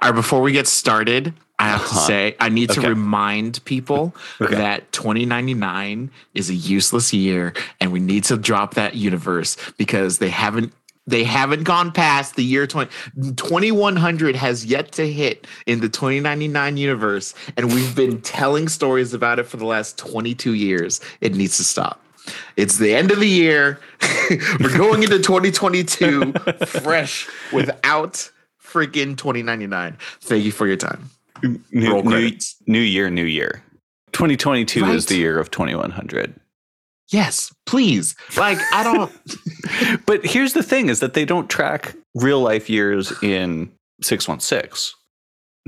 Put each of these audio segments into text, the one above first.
All right, before we get started, I have to Uh-huh. say I need to remind people Okay. that 2099 is a useless year and we need to drop that universe because they haven't they haven't gone past the year 20 2100 has yet to hit in the 2099 universe and we've been telling stories about it for the last 22 years. It needs to stop. It's the end of the year. We're going into 2022 fresh without freaking 2099. Thank you for your time. New, new, new year, new year. 2022 is the year of 2100. Yes, please. Like I don't But here's the thing is that they don't track real life years in 616.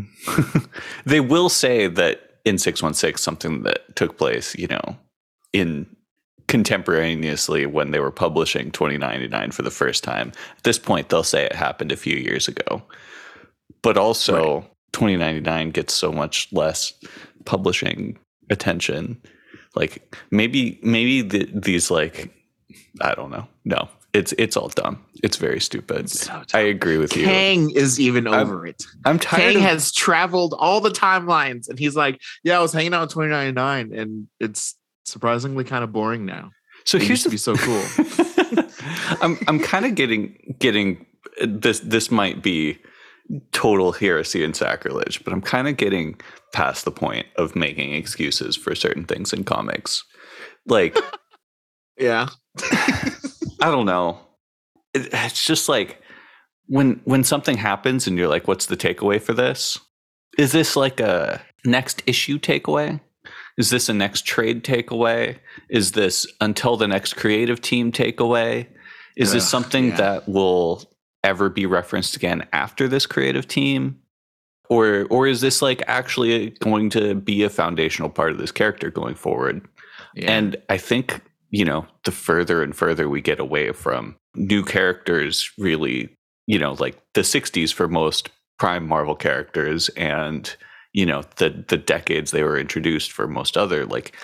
they will say that in 616 something that took place, you know, in contemporaneously when they were publishing 2099 for the first time. At this point they'll say it happened a few years ago. But also 2099 gets so much less publishing attention. Like maybe maybe the, these like I don't know. No, it's it's all dumb. It's very stupid. So dumb. I agree with you. Kang is even I'm over it. I'm tired Kang of has traveled all the timelines and he's like, Yeah, I was hanging out in 2099 and it's surprisingly kind of boring now. so It here's used to be so cool. I'm I'm kind of getting getting this this might be total heresy and sacrilege, but I'm kind of getting past the point of making excuses for certain things in comics. Like yeah. I don't know. It, it's just like when when something happens and you're like, "What's the takeaway for this?" Is this like a next issue takeaway? Is this a next trade takeaway? Is this until the next creative team takeaway? Is this something yeah. that will ever be referenced again after this creative team? Or or is this like actually going to be a foundational part of this character going forward? Yeah. And I think, you know, the further and further we get away from new characters, really, you know, like the 60s for most prime Marvel characters and, you know, the the decades they were introduced for most other, like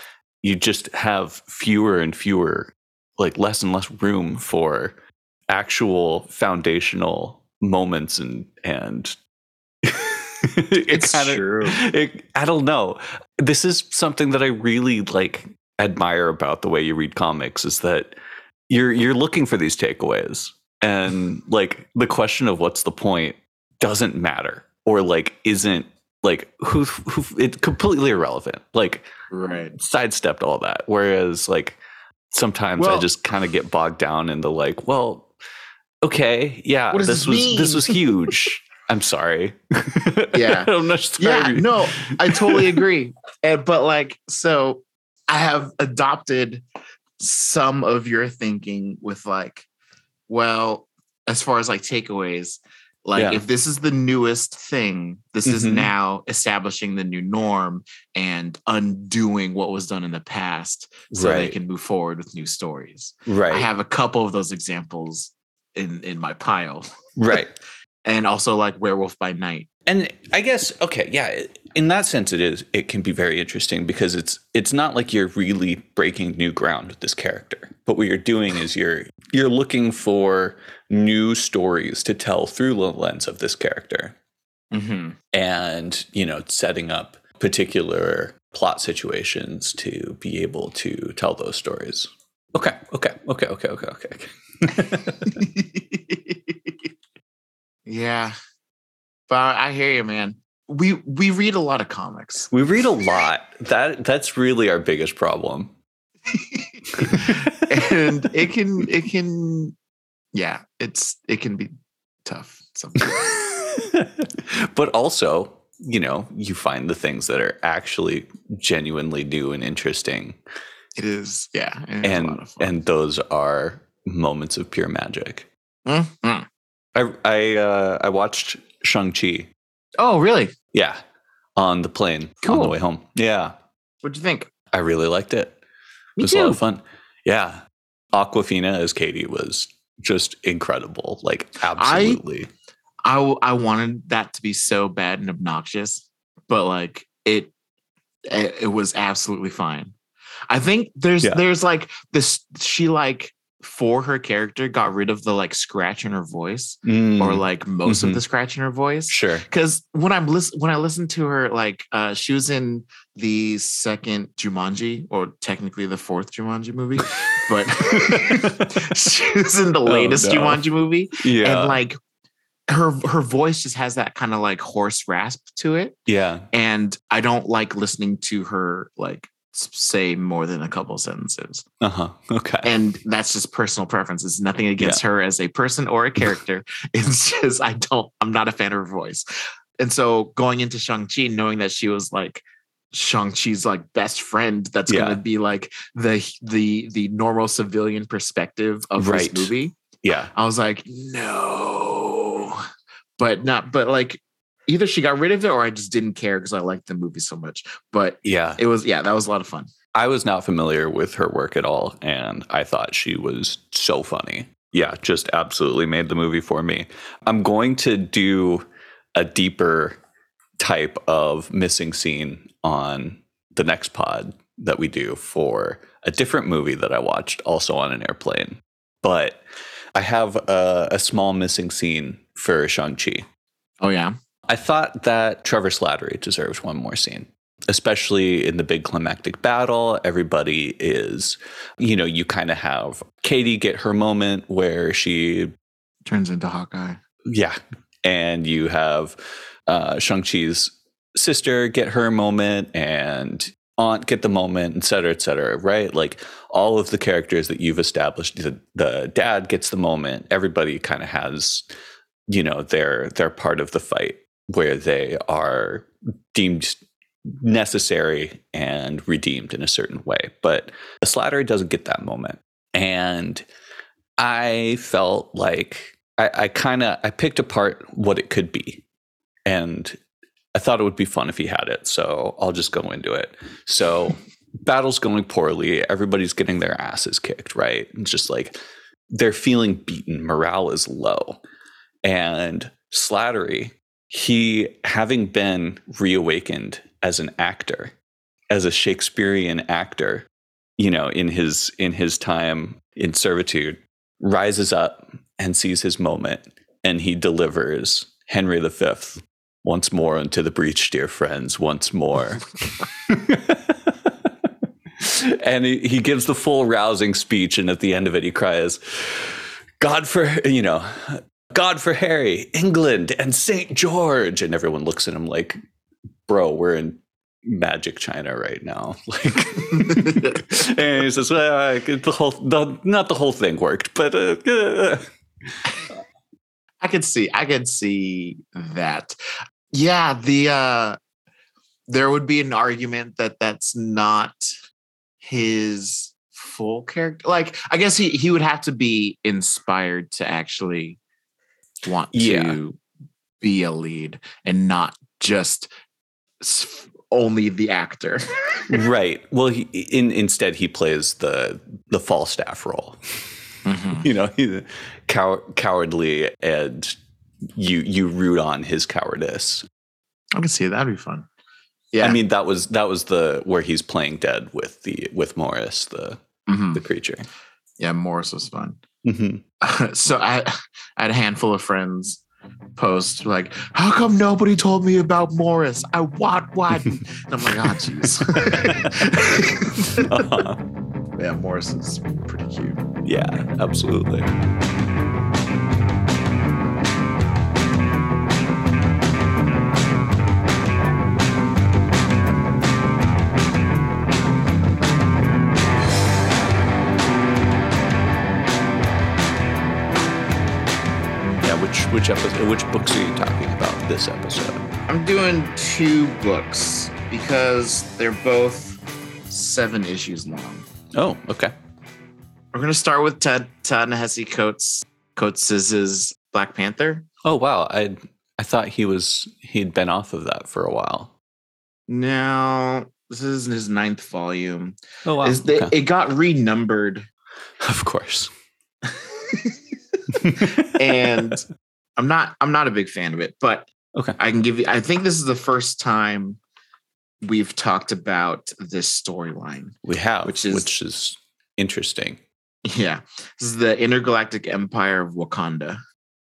you just have fewer and fewer, like less and less room for actual foundational moments and and it true. it, I don't know. This is something that I really like admire about the way you read comics is that you're you're looking for these takeaways and like the question of what's the point doesn't matter or like isn't like who who it's completely irrelevant. Like Right. sidestepped all that. Whereas like sometimes I just kind of get bogged down in the like, well, okay, yeah, this this was mean? this was huge. I'm sorry. Yeah. I'm not sorry. Yeah, no, I totally agree. And, but like, so I have adopted some of your thinking with like, well, as far as like takeaways, like Yeah. if this is the newest thing, this is Mhm. now establishing the new norm and undoing what was done in the past so they can move forward with new stories. Right. I have a couple of those examples in in my pile. right. And also like Werewolf by Night. And I guess okay, yeah, in that sense it is it can be very interesting because it's it's not like you're really breaking new ground with this character. But what you're doing is you're you're looking for new stories to tell through the lens of this character hmm and, you know, setting up particular plot situations to be able to tell those stories. Okay, okay, okay, okay, okay, okay. okay. yeah. But I hear you, man. We we read a lot of comics. we read a lot. That that's really our biggest problem. and it can it can yeah, it's it can be tough sometimes. but also, you know, you find the things that are actually genuinely new and interesting, It is, yeah. it is a lot and of fun. and those are moments of pure magic. Mhm. I I uh, I watched Shang Chi. Oh, really? Yeah, on the plane on the way home. Yeah, What'd you think? I really liked it. It Me was a lot too. of fun. Yeah, Awkwafina as Katie was just incredible. Like absolutely. I I wanted that to be so bad and obnoxious, but like it it, it was absolutely fine. I think there's Yeah. there's like this she like for her character got rid of the like scratch in her voice or Mm, like most Mhm. of the scratch in her voice. sure. Because when I'm listen when I listened to her, like uh she was in the second Jumanji, or technically the fourth Jumanji movie, but she was in the Oh, latest no. Jumanji movie, Yeah. and like her her voice just has that kind of like hoarse rasp to it, yeah. and I don't like listening to her like say more than a couple sentences Uh huh. Okay. and that's just personal preference it's nothing against her as a person or a character it's just i don't i'm not a fan of her voice and so going into shang-chi knowing that she was like shang-chi's like best friend that's Yeah. going to be like the the the normal civilian perspective of Right. this movie yeah. i was like no but not but like either she got rid of it or i just didn't care because i liked the movie so much but Yeah. it was yeah that was a lot of fun I was not familiar with her work at all, and I thought she was so funny. Yeah, just absolutely made the movie for me. I'm going to do a deeper type of missing scene on the next pod that we do for a different movie that I watched also on an airplane. But I have a, a small missing scene for Shang-Chi. oh yeah I thought that Trevor Slattery deserves one more scene, especially in the big climactic battle. Everybody is, you know, you kind of have Katie get her moment where she, turns into hawkeye yeah, and you have uh, Shang-Chi's sister get her moment and aunt get the moment, et cetera, et cetera, right? Like all of the characters that you've established, the, the dad gets the moment. Everybody kind of has, you know, their their part of the fight where they are deemed necessary and redeemed in a certain way. But Slattery doesn't get that moment. And I felt like I, I kind of I picked apart what it could be. And I thought it would be fun if he had it. So I'll just go into it. So battle's going poorly. Everybody's getting their asses kicked, right? And just like they're feeling beaten. Morale is low. And Slattery, he having been reawakened as an actor, as a Shakespearean actor, you know, in his in his time in servitude, rises up and sees his moment, and he delivers Henry V once more into the breach, dear friends, once more. and he, he gives the full rousing speech, and at the end of it, he cries, God for, you know, God for Harry, England, and St. George. And everyone looks at him like, bro, we're in magic China right now. Like, and he says, well, I- the whole, the, not the whole thing worked, but uh, uh, I could see I could see that. Yeah, the uh there would be an argument that that's not his full character. Like I guess he he would have to be inspired to actually want Yeah. to be a lead and not just only the actor. right. Well, he, in, instead, he plays the the Falstaff role. Mhm. you know, he's cow- cowardly, and you you root on his cowardice. I can see that'd be fun. Yeah. I mean, that was that was the where he's playing dead with the with Morris, the Mhm. the creature. yeah, Morris was fun. Mhm. so I, I had a handful of friends post like, "How come nobody told me about Morris? I want one." and I'm like, "Oh, jeez." Uh-huh. yeah, Morris is pretty cute. Yeah, absolutely. Which episode? Which books are you talking about this episode? I'm doing two books because they're both seven issues long. Oh, okay. We're gonna start with Ted Ta-Nehisi Coates Coates' Black Panther. Oh wow, I I thought he was he'd been off of that for a while. Now this is his ninth volume. Oh wow, okay. It got renumbered of course. and I'm not I'm not a big fan of it, but Okay. I can give you I think this is the first time we've talked about this storyline. we have, which is- which is interesting. Yeah. This is the Intergalactic Empire of Wakanda.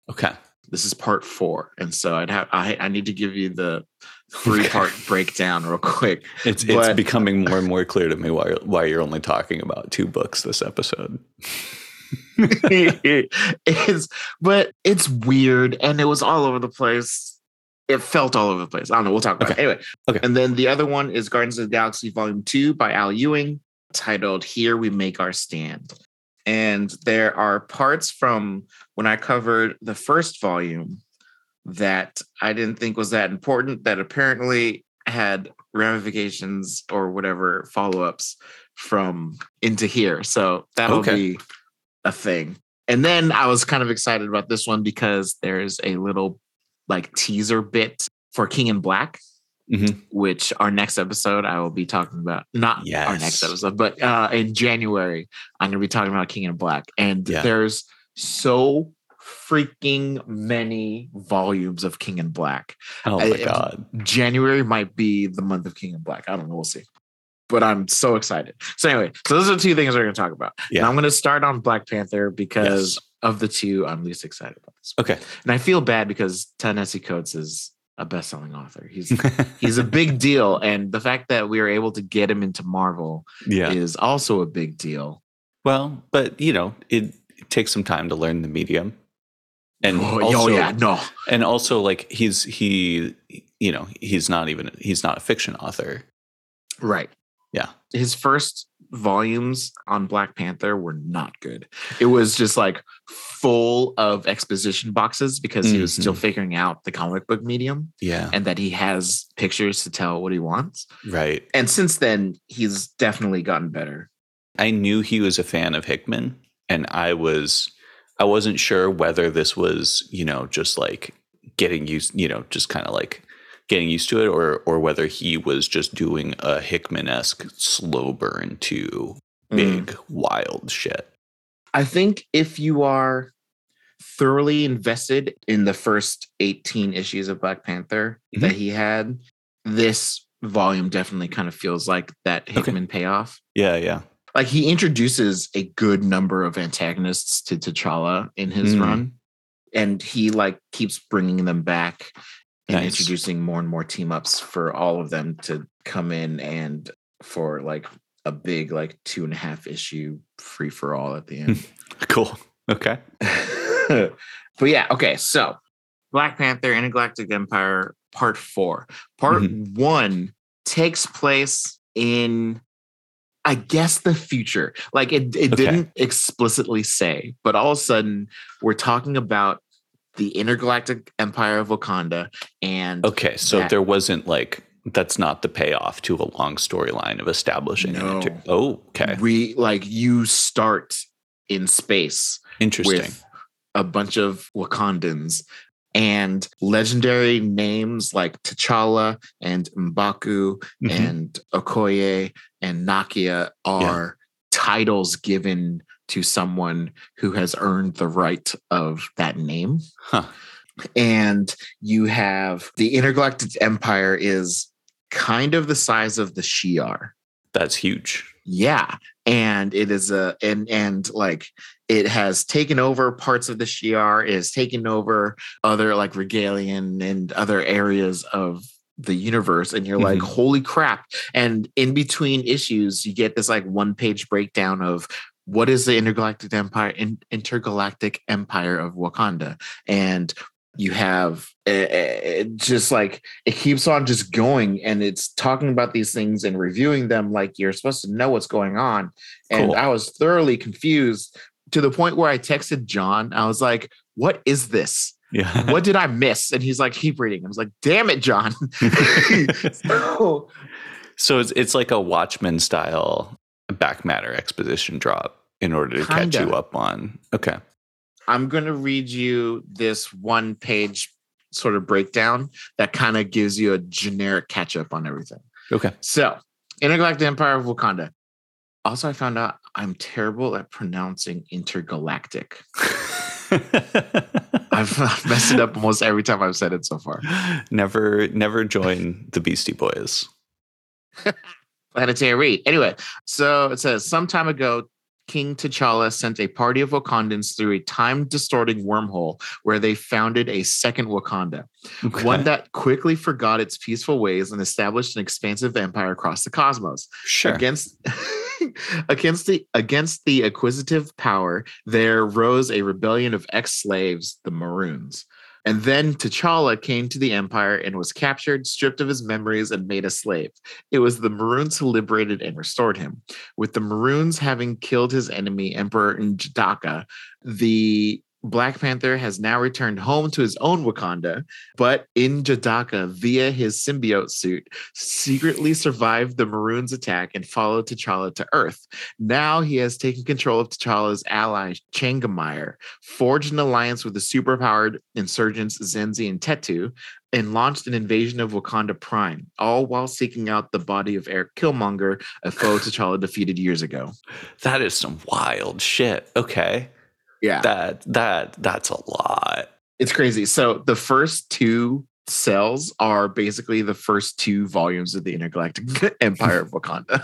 Okay. This is part four. And so I'd have I, I need to give you the three part breakdown real quick. It's it's becoming more and more clear to me why why you're only talking about two books this episode. It's but it's weird and it was all over the place. It felt all over the place. I don't know. We'll talk about Okay. it. Anyway. Okay. And then the other one is Guardians of the Galaxy Volume 2 by Al Ewing, titled Here We Make Our Stand. And there are parts from when I covered the first volume that I didn't think was that important that apparently had ramifications or whatever follow-ups from into here. So that'll Okay. be a thing. And then I was kind of excited about this one because there's a little like teaser bit for King in Black, Mhm. which our next episode I will be talking about. Not our next episode, but uh, in January I'm going to be talking about King in Black. And Yeah. there's so freaking many volumes of King in Black. Oh my it- god. January might be the month of King in Black. I don't know. We'll see. But I'm so excited. So anyway, so those are two things we're going to talk about. Yeah. And I'm going to start on Black Panther because Yes. of the two I'm least excited about. This. Okay. And I feel bad because Ta-Nehisi Coates is a best-selling author. He's he's a big deal, and the fact that we were able to get him into Marvel yeah. is also a big deal. Well, but you know, it, it takes some time to learn the medium. And oh, oh also, oh, yeah, no, and also like he's he you know, he's not even he's not a fiction author. right. Yeah. his first volumes on Black Panther were not good. It was just like full of exposition boxes because he was still Mhm. figuring out the comic book medium Yeah. and that he has pictures to tell what he wants. Right. And since then, he's definitely gotten better. I knew he was a fan of Hickman and I was I wasn't sure whether this was, you know, just like getting used, you know, just kind of like getting used to it or or whether he was just doing a Hickman-esque slow burn to Mm. big wild shit. I think if you are thoroughly invested in the first 18 issues of Black Panther Mhm. that he had, this volume definitely kind of feels like that Hickman payoff. Yeah, yeah. Like he introduces a good number of antagonists to T'Challa in his Mm. run, and he like keeps bringing them back and Nice. introducing more and more team ups for all of them to come in and for like a big like two and a half issue free for all at the end. Cool. Okay. but yeah, okay. So Black Panther Intergalactic Empire Part Four. Part mm-hmm. one takes place in I guess the future. Like it, it Okay. didn't explicitly say, but all of a sudden we're talking about the intergalactic empire of Wakanda and Okay, so that- there wasn't like that's not the payoff to a long storyline of establishing an No. inter- Oh, okay. we like you start in space Interesting. with a bunch of Wakandans and legendary names like T'Challa and Mbaku Mhm. and Okoye and Nakia are titles given to someone who has earned the right of that name. Huh. And you have the intergalactic empire is kind of the size of the Shi'ar. That's huge. Yeah. And it is a and and like it has taken over parts of the Shi'ar, it has taken over other like Rigellian and other areas of the universe. And you're like, Mhm. holy crap. And in between issues, you get this like one page breakdown of what is the intergalactic empire in, intergalactic empire of Wakanda. And you have uh, uh, just like it keeps on just going and it's talking about these things and reviewing them like you're supposed to know what's going on and Cool. i was thoroughly confused to the point where i texted john i was like what is this Yeah. what did i miss and he's like keep reading i was like damn it john so, so it's it's like a Watchmen style back matter exposition drop in order to catch Kinda. you up on. Okay. i'm going to read you this one page sort of breakdown that kind of gives you a generic catch up on everything Okay. So, Intergalactic Empire of Wakanda. Also, I found out I'm terrible at pronouncing intergalactic. I've messed it up almost every time I've said it so far. never never join the Beastie Boys. Planetary read. Anyway, so it says some time ago, King T'Challa sent a party of Wakandans through a time distorting wormhole where they founded a second Wakanda, Okay. one that quickly forgot its peaceful ways and established an expansive empire across the cosmos. sure. Against against the against the acquisitive power, there rose a rebellion of ex-slaves, the Maroons. And then T'Challa came to the empire and was captured, stripped of his memories, and made a slave. It was the Maroons who liberated and restored him. With the Maroons having killed his enemy, Emperor N'Jadaka, the Black Panther has now returned home to his own Wakanda, but N'Jadaka, via his symbiote suit, secretly survived the Maroons' attack and followed T'Challa to Earth. Now he has taken control of T'Challa's ally, Changamire, forged an alliance with the superpowered insurgents Zenzi and Tetu, and launched an invasion of Wakanda Prime, all while seeking out the body of Eric Killmonger, a foe T'Challa defeated years ago. that is some wild shit. Okay. Yeah. That that that's a lot. It's crazy. So the first two cells are basically the first two volumes of the Intergalactic Empire of Wakanda.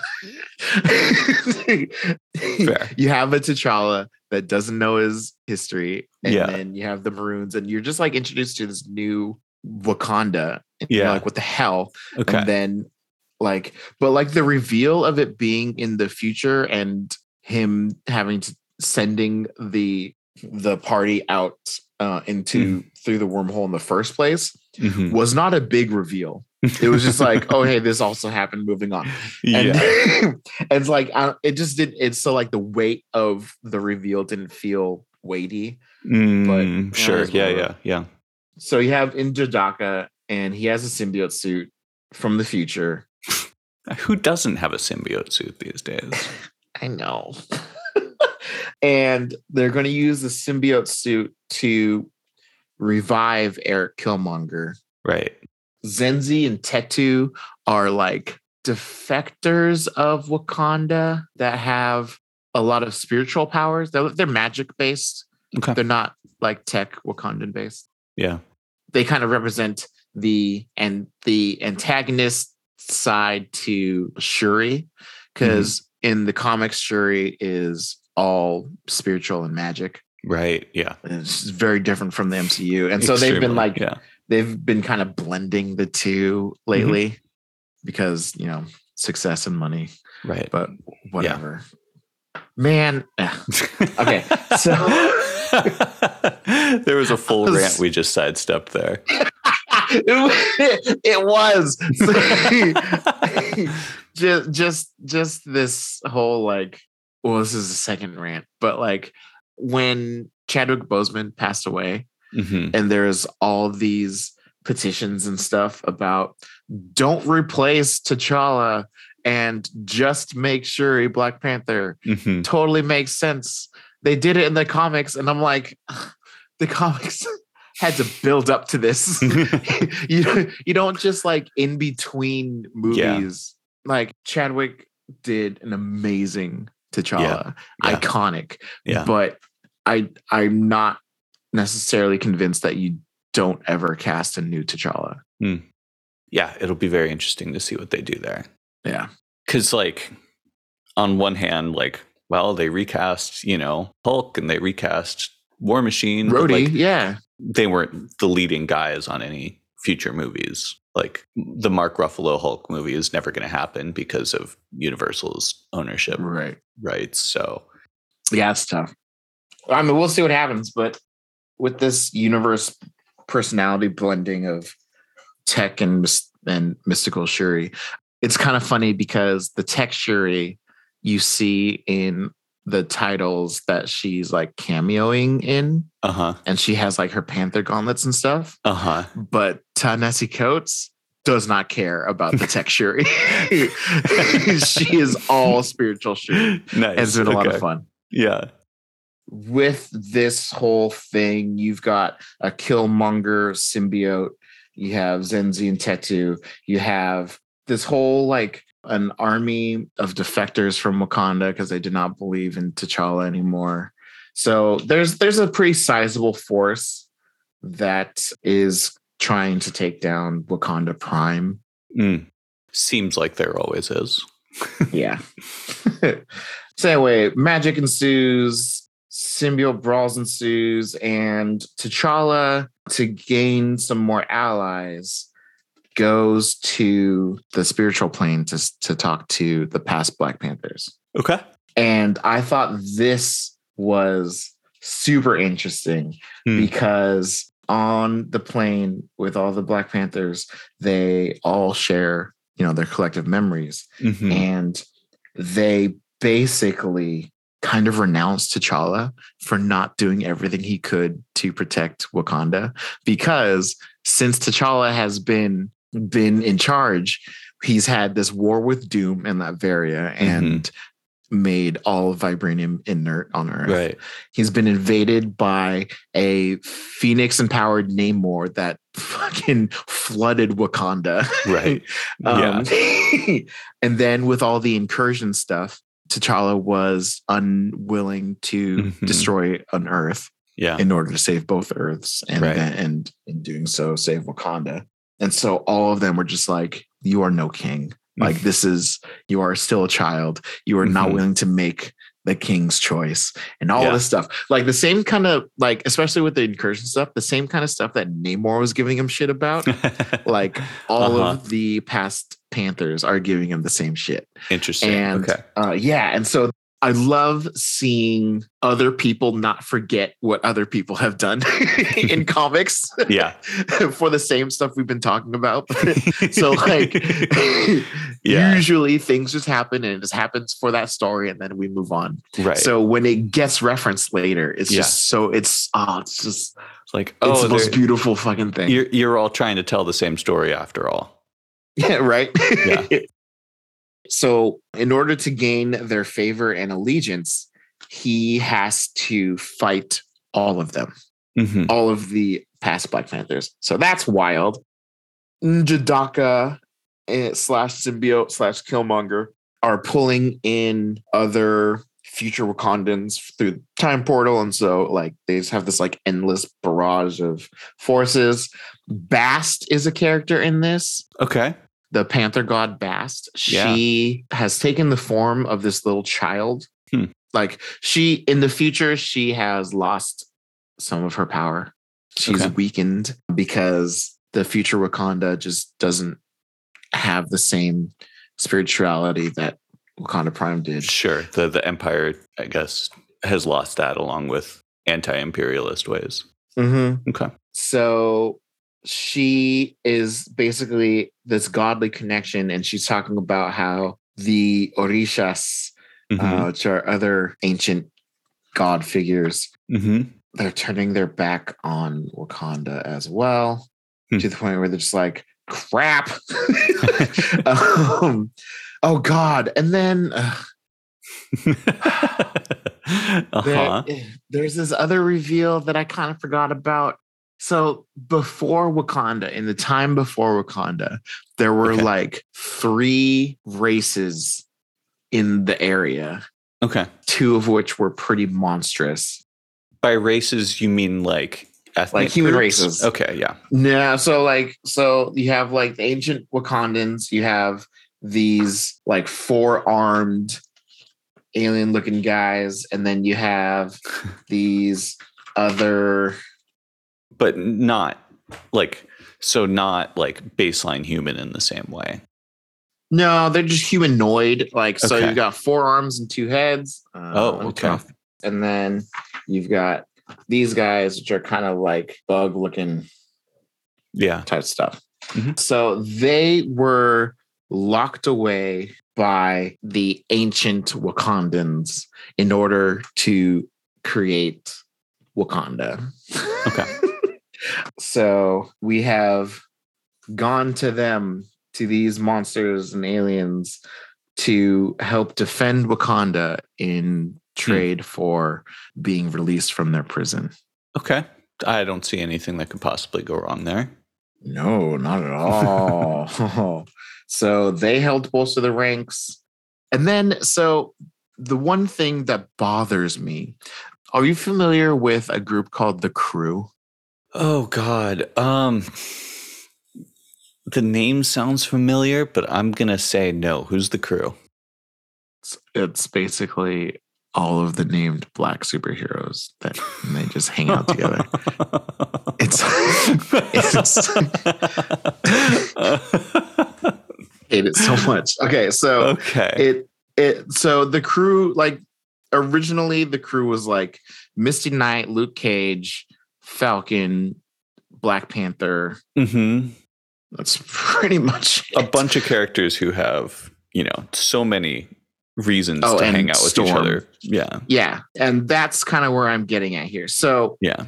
You have a T'Challa that doesn't know his history, and Yeah. then you have the Maroons, and you're just like introduced to this new Wakanda. And Yeah. like what the hell? Okay. And then like, but like the reveal of it being in the future and him having to sending the the party out uh, into through the wormhole in the first place Mhm. was not a big reveal. It was just like, oh hey, this also happened. Moving on, and yeah. it's like I, it just did. It's so like the weight of the reveal didn't feel weighty. Mm, but- sure. as Yeah, yeah, yeah. So you have N'Jadaka, and he has a symbiote suit from the future. Who doesn't have a symbiote suit these days? I know. And they're going to use the symbiote suit to revive Eric Killmonger. Right. Zenzi and Tetu are like defectors of Wakanda that have a lot of spiritual powers. They're, they're magic based. Okay. They're not like tech Wakandan based. Yeah. They kind of represent the and the antagonist side to Shuri because mm-hmm. in the comics Shuri is all spiritual and magic. Right. Yeah. It's very different from the MCU. And so they've been like yeah. they've been kind of blending the two lately because you know success and money Right. but whatever man eh. Okay, so- there was a full was- rant we just sidestepped there. it, it was just just just this whole like well this is the second rant but like when chadwick boseman passed away Mhm. and there's all these petitions and stuff about don't replace T'Challa and just make sure a Black Panther Mhm. totally makes sense. They did it in the comics, and I'm like, the comics had to build up to this. you you don't just like in between movies. Like Chadwick did an amazing T'Challa, Yeah. iconic. Yeah. But I I'm not necessarily convinced that you don't ever cast a new T'Challa. Hmm. Yeah. It'll be very interesting to see what they do there. Yeah. Because, like, on one hand, like, well, they recast, you know, Hulk and they recast War Machine. Rhodey, like, yeah. they weren't the leading guys on any future movies. Like the Mark Ruffalo Hulk movie is never going to happen because of Universal's ownership Right. rights. So Yeah, it's tough. I mean, we'll see what happens, but with this universe personality blending of tech and and mystical Shuri, it's kind of funny because the tech Shuri you see in the titles that she's like cameoing in, uh huh, and she has like her panther gauntlets and stuff. uh huh. But Ta-Nehisi Coates does not care about the texture. She is all spiritual Shuri. Nice. It's been a lot of fun Yeah. with this whole thing, you've got a Killmonger symbiote, you have Zenzi and Tetu, you have this whole like an army of defectors from Wakanda because they did not believe in T'Challa anymore. So there's there's a pretty sizable force that is trying to take down Wakanda Prime. Mm. Seems like there always is. yeah. so anyway, magic ensues, symbiote brawls ensues, and T'Challa to gain some more allies goes to the spiritual plane to to talk to the past Black Panthers. Okay. And I thought this was super interesting Hmm. because on the plane with all the Black Panthers, they all share, you know, their collective memories. Mhm. And they basically kind of renounced T'Challa for not doing everything he could to protect Wakanda because since T'Challa has been been in charge, he's had this war with Doom and Latveria and made all of vibranium inert on Earth. Right. He's been invaded by a phoenix empowered Namor that fucking flooded Wakanda. Right. Um, and then with all the incursion stuff, T'Challa was unwilling to Mhm. destroy an Earth Yeah. in order to save both Earths, and Right. and in doing so, save Wakanda. And so all of them were just like, "You are no king. Like this is you are still a child. You are not Mhm. willing to make." The king's choice and all Yeah. this stuff, like the same kind of like, especially with the incursion stuff, the same kind of stuff that Namor was giving him shit about. like all Uh-huh. of the past Panthers are giving him the same shit. Interesting. And okay. uh, yeah, and so I love seeing other people not forget what other people have done in comics Yeah. for the same stuff we've been talking about. so like Yeah. usually things just happen and it just happens for that story and then we move on. right. So when it gets referenced later, it's Yeah. just so it's oh it's just it's like, it's oh, the most beautiful fucking thing. you're you're all trying to tell the same story after all. Yeah, right. Yeah. So, in order to gain their favor and allegiance, he has to fight all of them, Mhm. all of the past Black Panthers. So that's wild. N'Jadaka eh, slash symbiote slash Killmonger are pulling in other future Wakandans through time portal, and so like they just have this like endless barrage of forces. Bast is a character in this Okay. The panther god Bast. Yeah. She has taken the form of this little child. Hmm. Like she in the future, she has lost some of her power. She's Okay. weakened because the future Wakanda just doesn't have the same spirituality that Wakanda Prime did. Sure. The the empire, I guess, has lost that along with anti-imperialist ways. Mm-hmm. Okay. So she is basically this godly connection, and she's talking about how the Orishas Mhm. uh, which are other ancient god figures. Mhm. They're turning their back on Wakanda as well, Hmm. to the point where they're just like, crap. um, oh, God. And then uh, uh-huh. there- there's this other reveal that I kind of forgot about. So before Wakanda, in the time before Wakanda, there were Okay. like three races in the area, Okay. two of which were pretty monstrous. By races, you mean like ethnic Like human groups? races. Okay. Yeah. Yeah, so like so you have like the ancient Wakandans, you have these like four-armed alien looking guys, and then you have these other But not like so. Not like baseline human in the same way. no, they're just humanoid. Like so Okay. you've got four arms and two heads. Uh, Oh, okay. off- And then you've got these guys, which are kind of like bug looking Yeah. type stuff. Mhm. So they were locked away by the ancient Wakandans in order to create Wakanda. Okay. so we have gone to them, to these monsters and aliens, to help defend Wakanda in trade for being released from their prison. Okay. I don't see anything that could possibly go wrong there. No, not at all. so they held most of the ranks. And then, so the one thing that bothers me are you familiar with a group called The Crew? Oh God. Um the name sounds familiar, but I'm gonna say no. Who's the crew? it's basically all of the named black superheroes that they just hang out together. It's it's hate it so much. Okay, so okay. it it so the crew like originally the crew was like Misty Knight, Luke Cage, Falcon, Black Panther. hmm That's pretty much A bunch of characters who have, you know, so many reasons Oh, to hang out with each other. Yeah. Yeah, and that's kind of where I'm getting at here. So Yeah.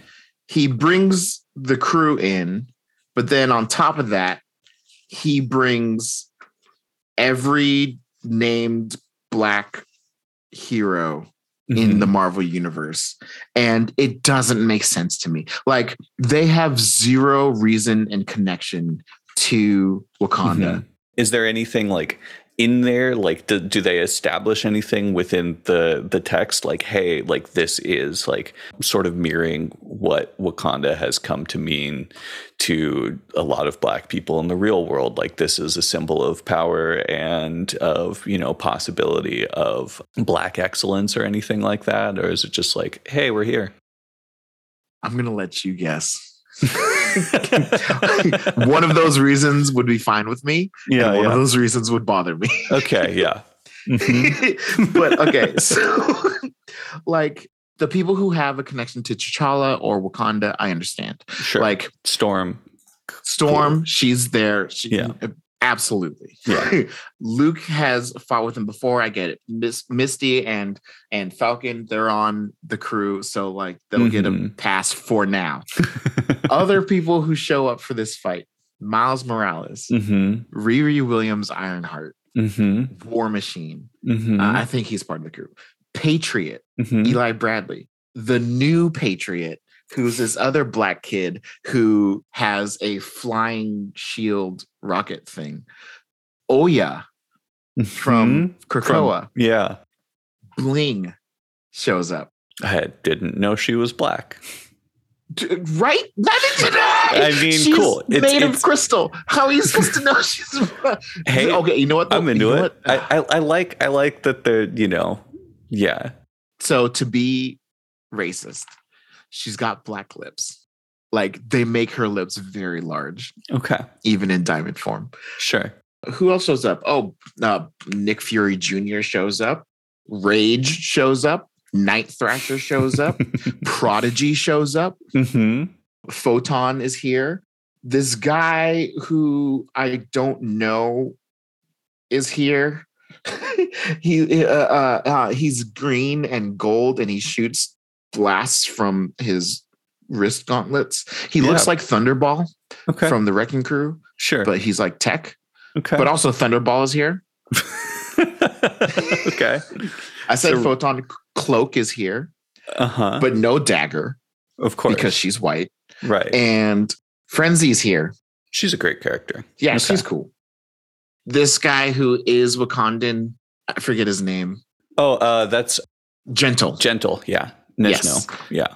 he brings the crew in, but then on top of that, he brings every named black hero in Mhm. the Marvel universe. And it doesn't make sense to me. Like they have zero reason and connection to Wakanda. Mhm. Is there anything like in there? Like, do, do they establish anything within the the text? Like, hey, like this is like sort of mirroring what Wakanda has come to mean to a lot of Black people in the real world. Like, this is a symbol of power and of you know possibility of Black excellence or anything like that, or is it just like, hey, we're here? I'm gonna let you guess. one of those reasons would be fine with me. Yeah, one yeah. of those reasons would bother me. Okay, yeah. Mhm. but okay, so like the people who have a connection to T'Challa or Wakanda, I understand. Sure. Like Storm. Storm, she's there. She, Yeah. Absolutely. Yeah. Luke has fought with him before. I get it. Miss, Misty and and Falcon, they're on the crew, so like they'll get a Mhm. pass for now. Other people who show up for this fight: Miles Morales, mm-hmm. Riri Williams, Ironheart, Mm-hmm. War Machine. Mm-hmm. Uh, I think he's part of the crew. Patriot, Mhm. Eli Bradley, the new Patriot, who's this other black kid who has a flying shield rocket thing. Oya from Mhm. Krakoa, yeah, Bling shows up. I didn't know she was black. Right? Neither did I. I mean, She's cool. It's- made it's- of crystal. How are you supposed to know she's? Black? Hey, okay. You know what? though? I'm into You know it. I, I I like I like that they're you know yeah So to be racist, she's got black lips. Like they make her lips very large, okay even in diamond form. sure Who else shows up? Oh, uh, Nick Fury Jr. shows up. Rage shows up. Night Thrasher shows up. Prodigy shows up. hmm Photon is here. This guy who I don't know is here. he uh, uh, uh, he's green and gold, and he shoots blasts from his wrist gauntlets. He looks like Thunderball okay from the Wrecking Crew, sure but he's like tech. okay But also Thunderball is here. okay I said So- Photon Cloak is here, uh huh but no Dagger of course because she's white, right and Frenzy's here. she's a great character Yeah, Okay. she's cool. This guy who is Wakandan, I forget his name. oh uh that's Gentle. gentle yeah Nezhno Yes. yeah.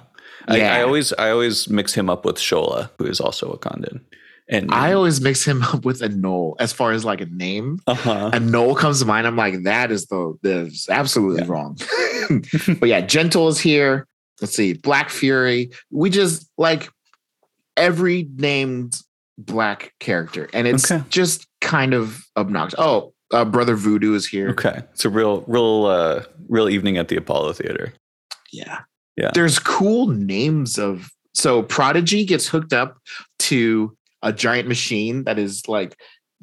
I, I always I always mix him up with Shola who is also Wakandan and I always mix him up with Anole as far as like a name. uh huh Anole comes to mind. I'm like, that is the that's absolutely Yeah. wrong. but yeah, Gentle is here. Let's see, Black Fury. We just like every named black character, and it's Okay. just kind of obnoxious. Oh, uh, Brother Voodoo is here. okay it's a real real uh real evening at the Apollo Theater Yeah. Yeah. There's cool names of so Prodigy gets hooked up to a giant machine that is like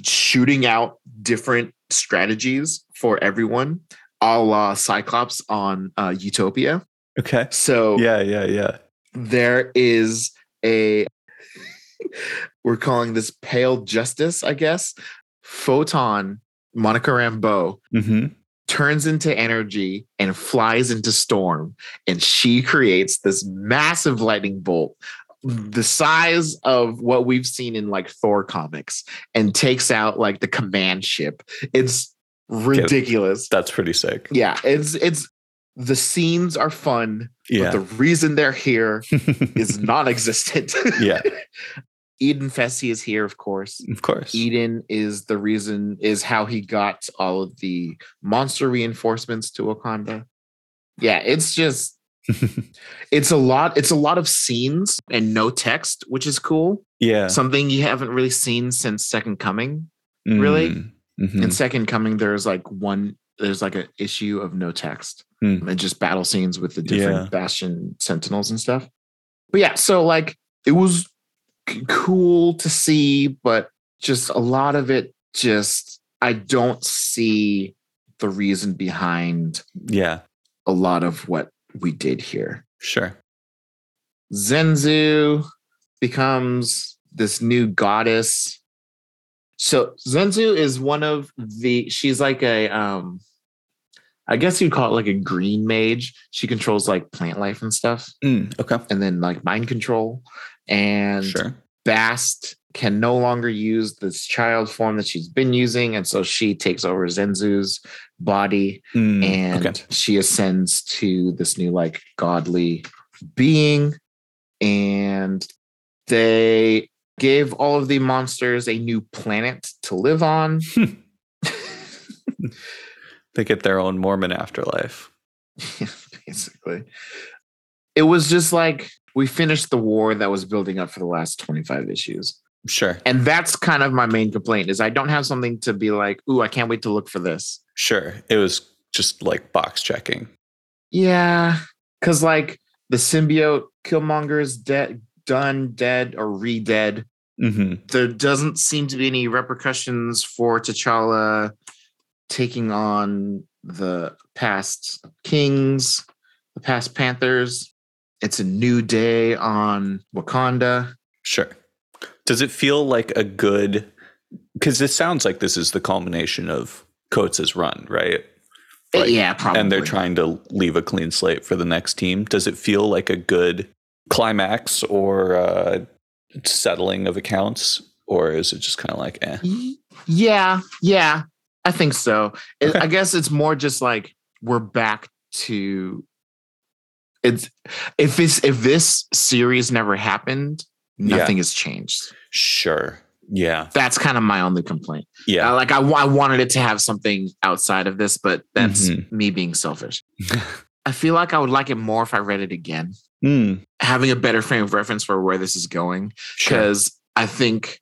shooting out different strategies for everyone, a la Cyclops on uh, Utopia. okay So yeah yeah yeah there is a we're calling this pale justice, I guess. Photon, Monica Rambeau, mm-hmm. Turns into energy and flies into storm and she creates this massive lightning bolt the size of what we've seen in like thor comics and takes out like the command ship it's ridiculous That's pretty sick. yeah it's it's the scenes are fun Yeah. but the reason they're here is non-existent Yeah. Eden Fesi is here, of course. Of course. Eden is the reason is how he got all of the monster reinforcements to Wakanda. Yeah, it's just it's a lot it's a lot of scenes and no text, which is cool. yeah. Something you haven't really seen since Second Coming. really? Mm, mhm. In Second Coming there's like one there's like an issue of no text Hmm. and just battle scenes with the different Yeah. Bastion Sentinels and stuff. But yeah, so like it was cool to see, but just a lot of it just I don't see the reason behind yeah. a lot of what we did here. Sure. Zenzu becomes this new goddess. So Zenzu is one of the she's like a um I guess you'd call it like a green mage. She controls like plant life and stuff Mm, okay. and then like mind control and Sure. Bast can no longer use this child form that she's been using and so she takes over Zenzu's body Mm, and okay. she ascends to this new like godly being and they gave all of the monsters a new planet to live on They get their own Mormon afterlife. basically it was just like we finished the war that was building up for the last 25 issues Sure. and that's kind of my main complaint is i don't have something to be like ooh i can't wait to look for this Sure. It was just like box checking. Yeah, because like the symbiote Killmonger is dead, done, dead, or re-dead. hmm There doesn't seem to be any repercussions for T'Challa taking on the past kings, the past Panthers. It's a new day on Wakanda. Sure. Does it feel like a good? Because this sounds like this is the culmination of Coates' run, right? Like- yeah, probably. And they're trying to leave a clean slate for the next team. Does it feel like a good climax or uh, settling of accounts, or is it just kind of like, eh? Yeah, yeah, I think so. I guess it's more just like we're back to it's if this if this series never happened, Yeah. nothing has changed. Sure. Yeah. That's kind of my only complaint. Yeah. I, like I, I wanted it to have something outside of this, but that's Mhm. me being selfish. I feel like I would like it more if I read it again, Mm, having a better frame of reference for where this is going. sure. because I think,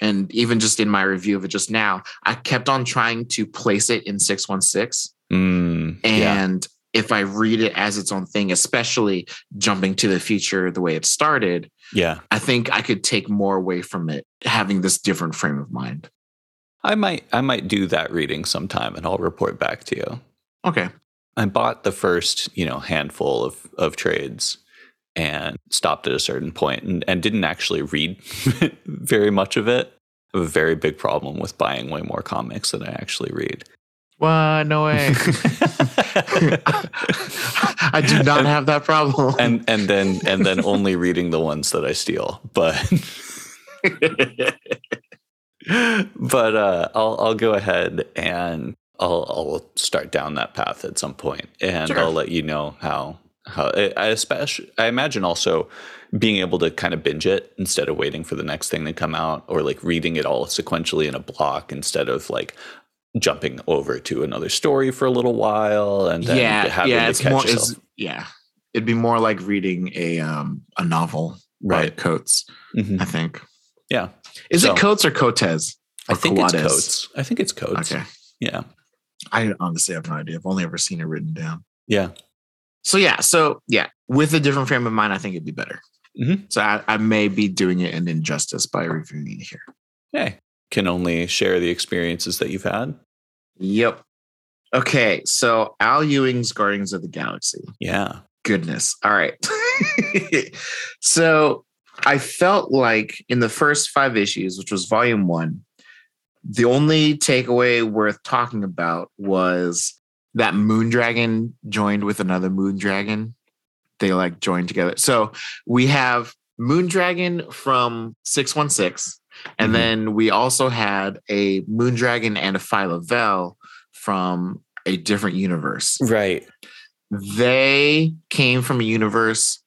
and even just in my review of it just now, I kept on trying to place it in 616. Mm, yeah. If I read it as its own thing, especially jumping to the future the way it started, Yeah. I think I could take more away from it having this different frame of mind. I might I might do that reading sometime and I'll report back to you. Okay. I bought the first, you know, handful of of trades and stopped at a certain point and, and didn't actually read very much of it. I have a very big problem with buying way more comics than I actually read. What? No way. I do not have that problem. and and then and then only reading the ones that I steal. But but uh, I'll I'll go ahead and I'll I'll start down that path at some point, and Sure. I'll let you know how how I I especially I imagine also being able to kind of binge it instead of waiting for the next thing to come out, or like reading it all sequentially in a block instead of like jumping over to another story for a little while and then yeah, having yeah, to it's catch more. It's, yeah, it'd be more like reading a um a novel by Right. Coates. Mhm. I think. Yeah. Is So- it Coates or Cotes? I think it's Coates? coats. I think it's coats. Okay. Yeah. I honestly have no idea. I've only ever seen it written down. Yeah. So yeah, so yeah, with a different frame of mind, I think it'd be better. Mhm. So I, I may be doing it an injustice by reviewing it here. Hey, can only share the experiences that you've had. Yep. Okay, so Al Ewing's Guardians of the Galaxy. Yeah. Goodness. All right. so I felt like in the first five issues, which was volume one, the only takeaway worth talking about was that Moondragon joined with another Moondragon. They like joined together. So we have Moondragon from 616, and Mhm. then we also had a Moondragon and a Phyla-Vell from a different universe Right. they came from a universe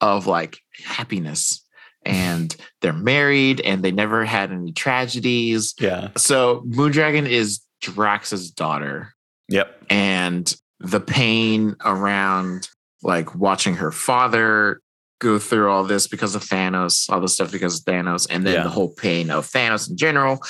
of like happiness and they're married and they never had any tragedies. Yeah. So Moondragon is Drax's daughter Yep. and the pain around like watching her father go through all this because of Thanos, all this stuff because of Thanos, and then Yeah. the whole pain of Thanos in general.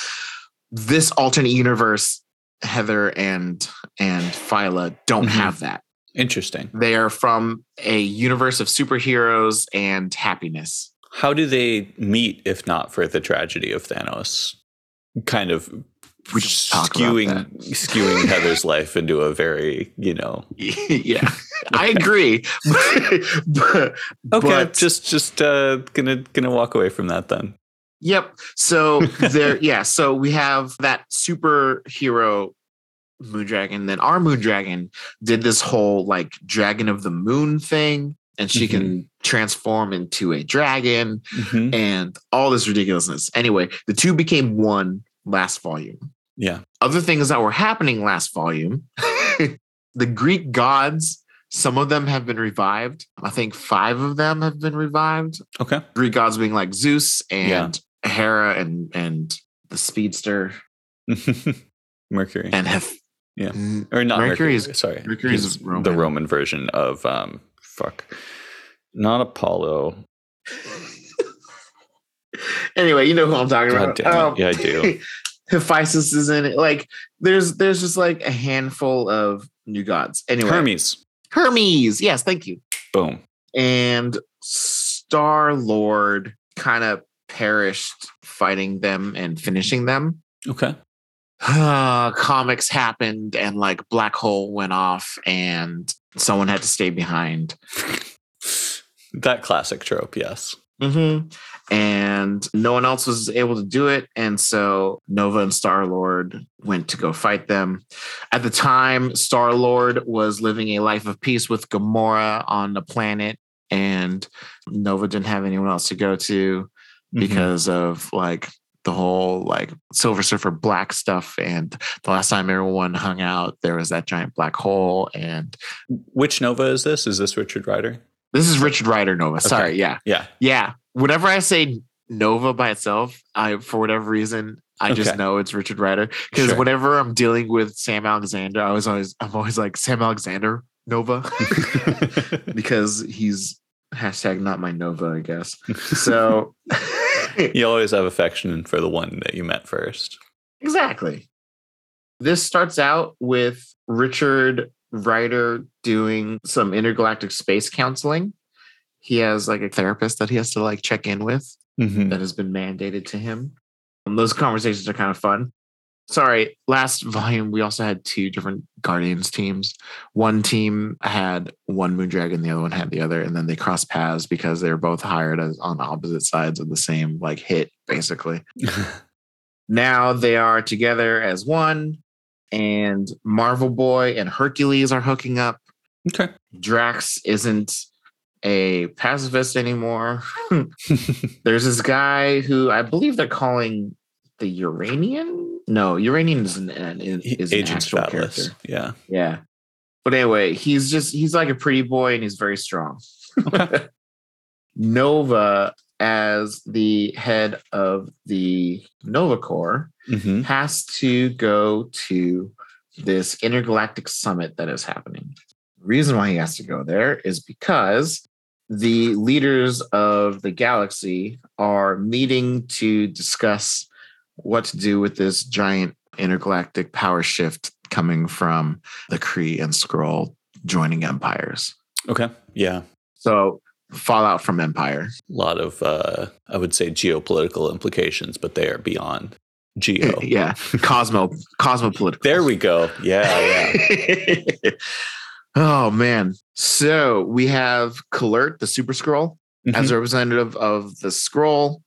This alternate universe, Heather and and Phyla don't Mhm. have that. Interesting. They are from a universe of superheroes and happiness. How do they meet if not for the tragedy of Thanos? Kind of We don't skewing skewing Heather's life into a very, you know. yeah, I agree. but, Okay, but- just just uh gonna gonna walk away from that then. Yep. So there, yeah. So we have that superhero Moondragon. Then our Moondragon did this whole like Dragon of the Moon thing, and she can transform into a dragon Mhm. and all this ridiculousness. Anyway, the two became one last volume. Yeah. Other things that were happening last volume, the Greek gods. Some of them have been revived. I think five of them have been revived. Okay. Greek gods being like Zeus Yeah. and Hera and and the speedster Mercury. and Hef- Yeah. Or not Mercury. Mercury is- sorry. Mercury is Roman. the Roman version of um fuck. Not Apollo. anyway, you know who I'm talking God about. damn it. Um, Yeah, I do. Hephaestus is in it. Like there's there's just like a handful of new gods. Anyway, Hermes. Hermes. Yes, thank you. Boom. And Star Lord kind of perished fighting them and finishing them. Okay. uh, comics happened and like black hole went off and someone had to stay behind That classic trope, yes. mm-hmm. And no one else was able to do it and so nova and star lord went to go fight them at the time star lord was living a life of peace with gamora on the planet and nova didn't have anyone else to go to Mhm. because of like the whole like Silver Surfer black stuff. And the last time everyone hung out, there was that giant black hole. And Which Nova is this? Is this Richard Rider? this is Richard Rider Nova. Sorry. Yeah. Yeah. Yeah. Whenever I say Nova by itself, I, for whatever reason, I just Okay. know it's Richard Rider. Because Sure. whenever I'm dealing with Sam Alexander, I was always, I'm always like Sam Alexander Nova because he's hashtag not my Nova, I guess. So you always have affection for the one that you met first. Exactly. This starts out with Richard Rider doing some intergalactic space counseling. He has like a therapist that he has to like check in with Mhm. that has been mandated to him. And those conversations are kind of fun. Sorry, last volume we also had two different Guardians teams. One team had one Moondragon, the other one had the other, and then they crossed paths because they were both hired as on opposite sides of the same like hit, basically now they are together as one and marvel boy and hercules are hooking up okay. drax isn't a pacifist anymore there's this guy who i believe they're calling the uranian no uranian is an, an is an Agent actual Atlas. character Yeah. yeah but anyway he's just he's like a pretty boy and he's very strong Okay. nova as the head of the nova corps hmm has to go to this intergalactic summit that is happening. The reason why he has to go there is because the leaders of the galaxy are meeting to discuss what to do with this giant intergalactic power shift coming from the Kree and Skrull joining empires. Okay. Yeah. So fallout from empire. A lot of, uh, I would say, geopolitical implications, but they are beyond geo. yeah, cosmo cosmopolitical. There we go. Yeah. Yeah. oh man. So we have Kl'rt, the Super-Skrull, as Mhm. a representative of the Skrull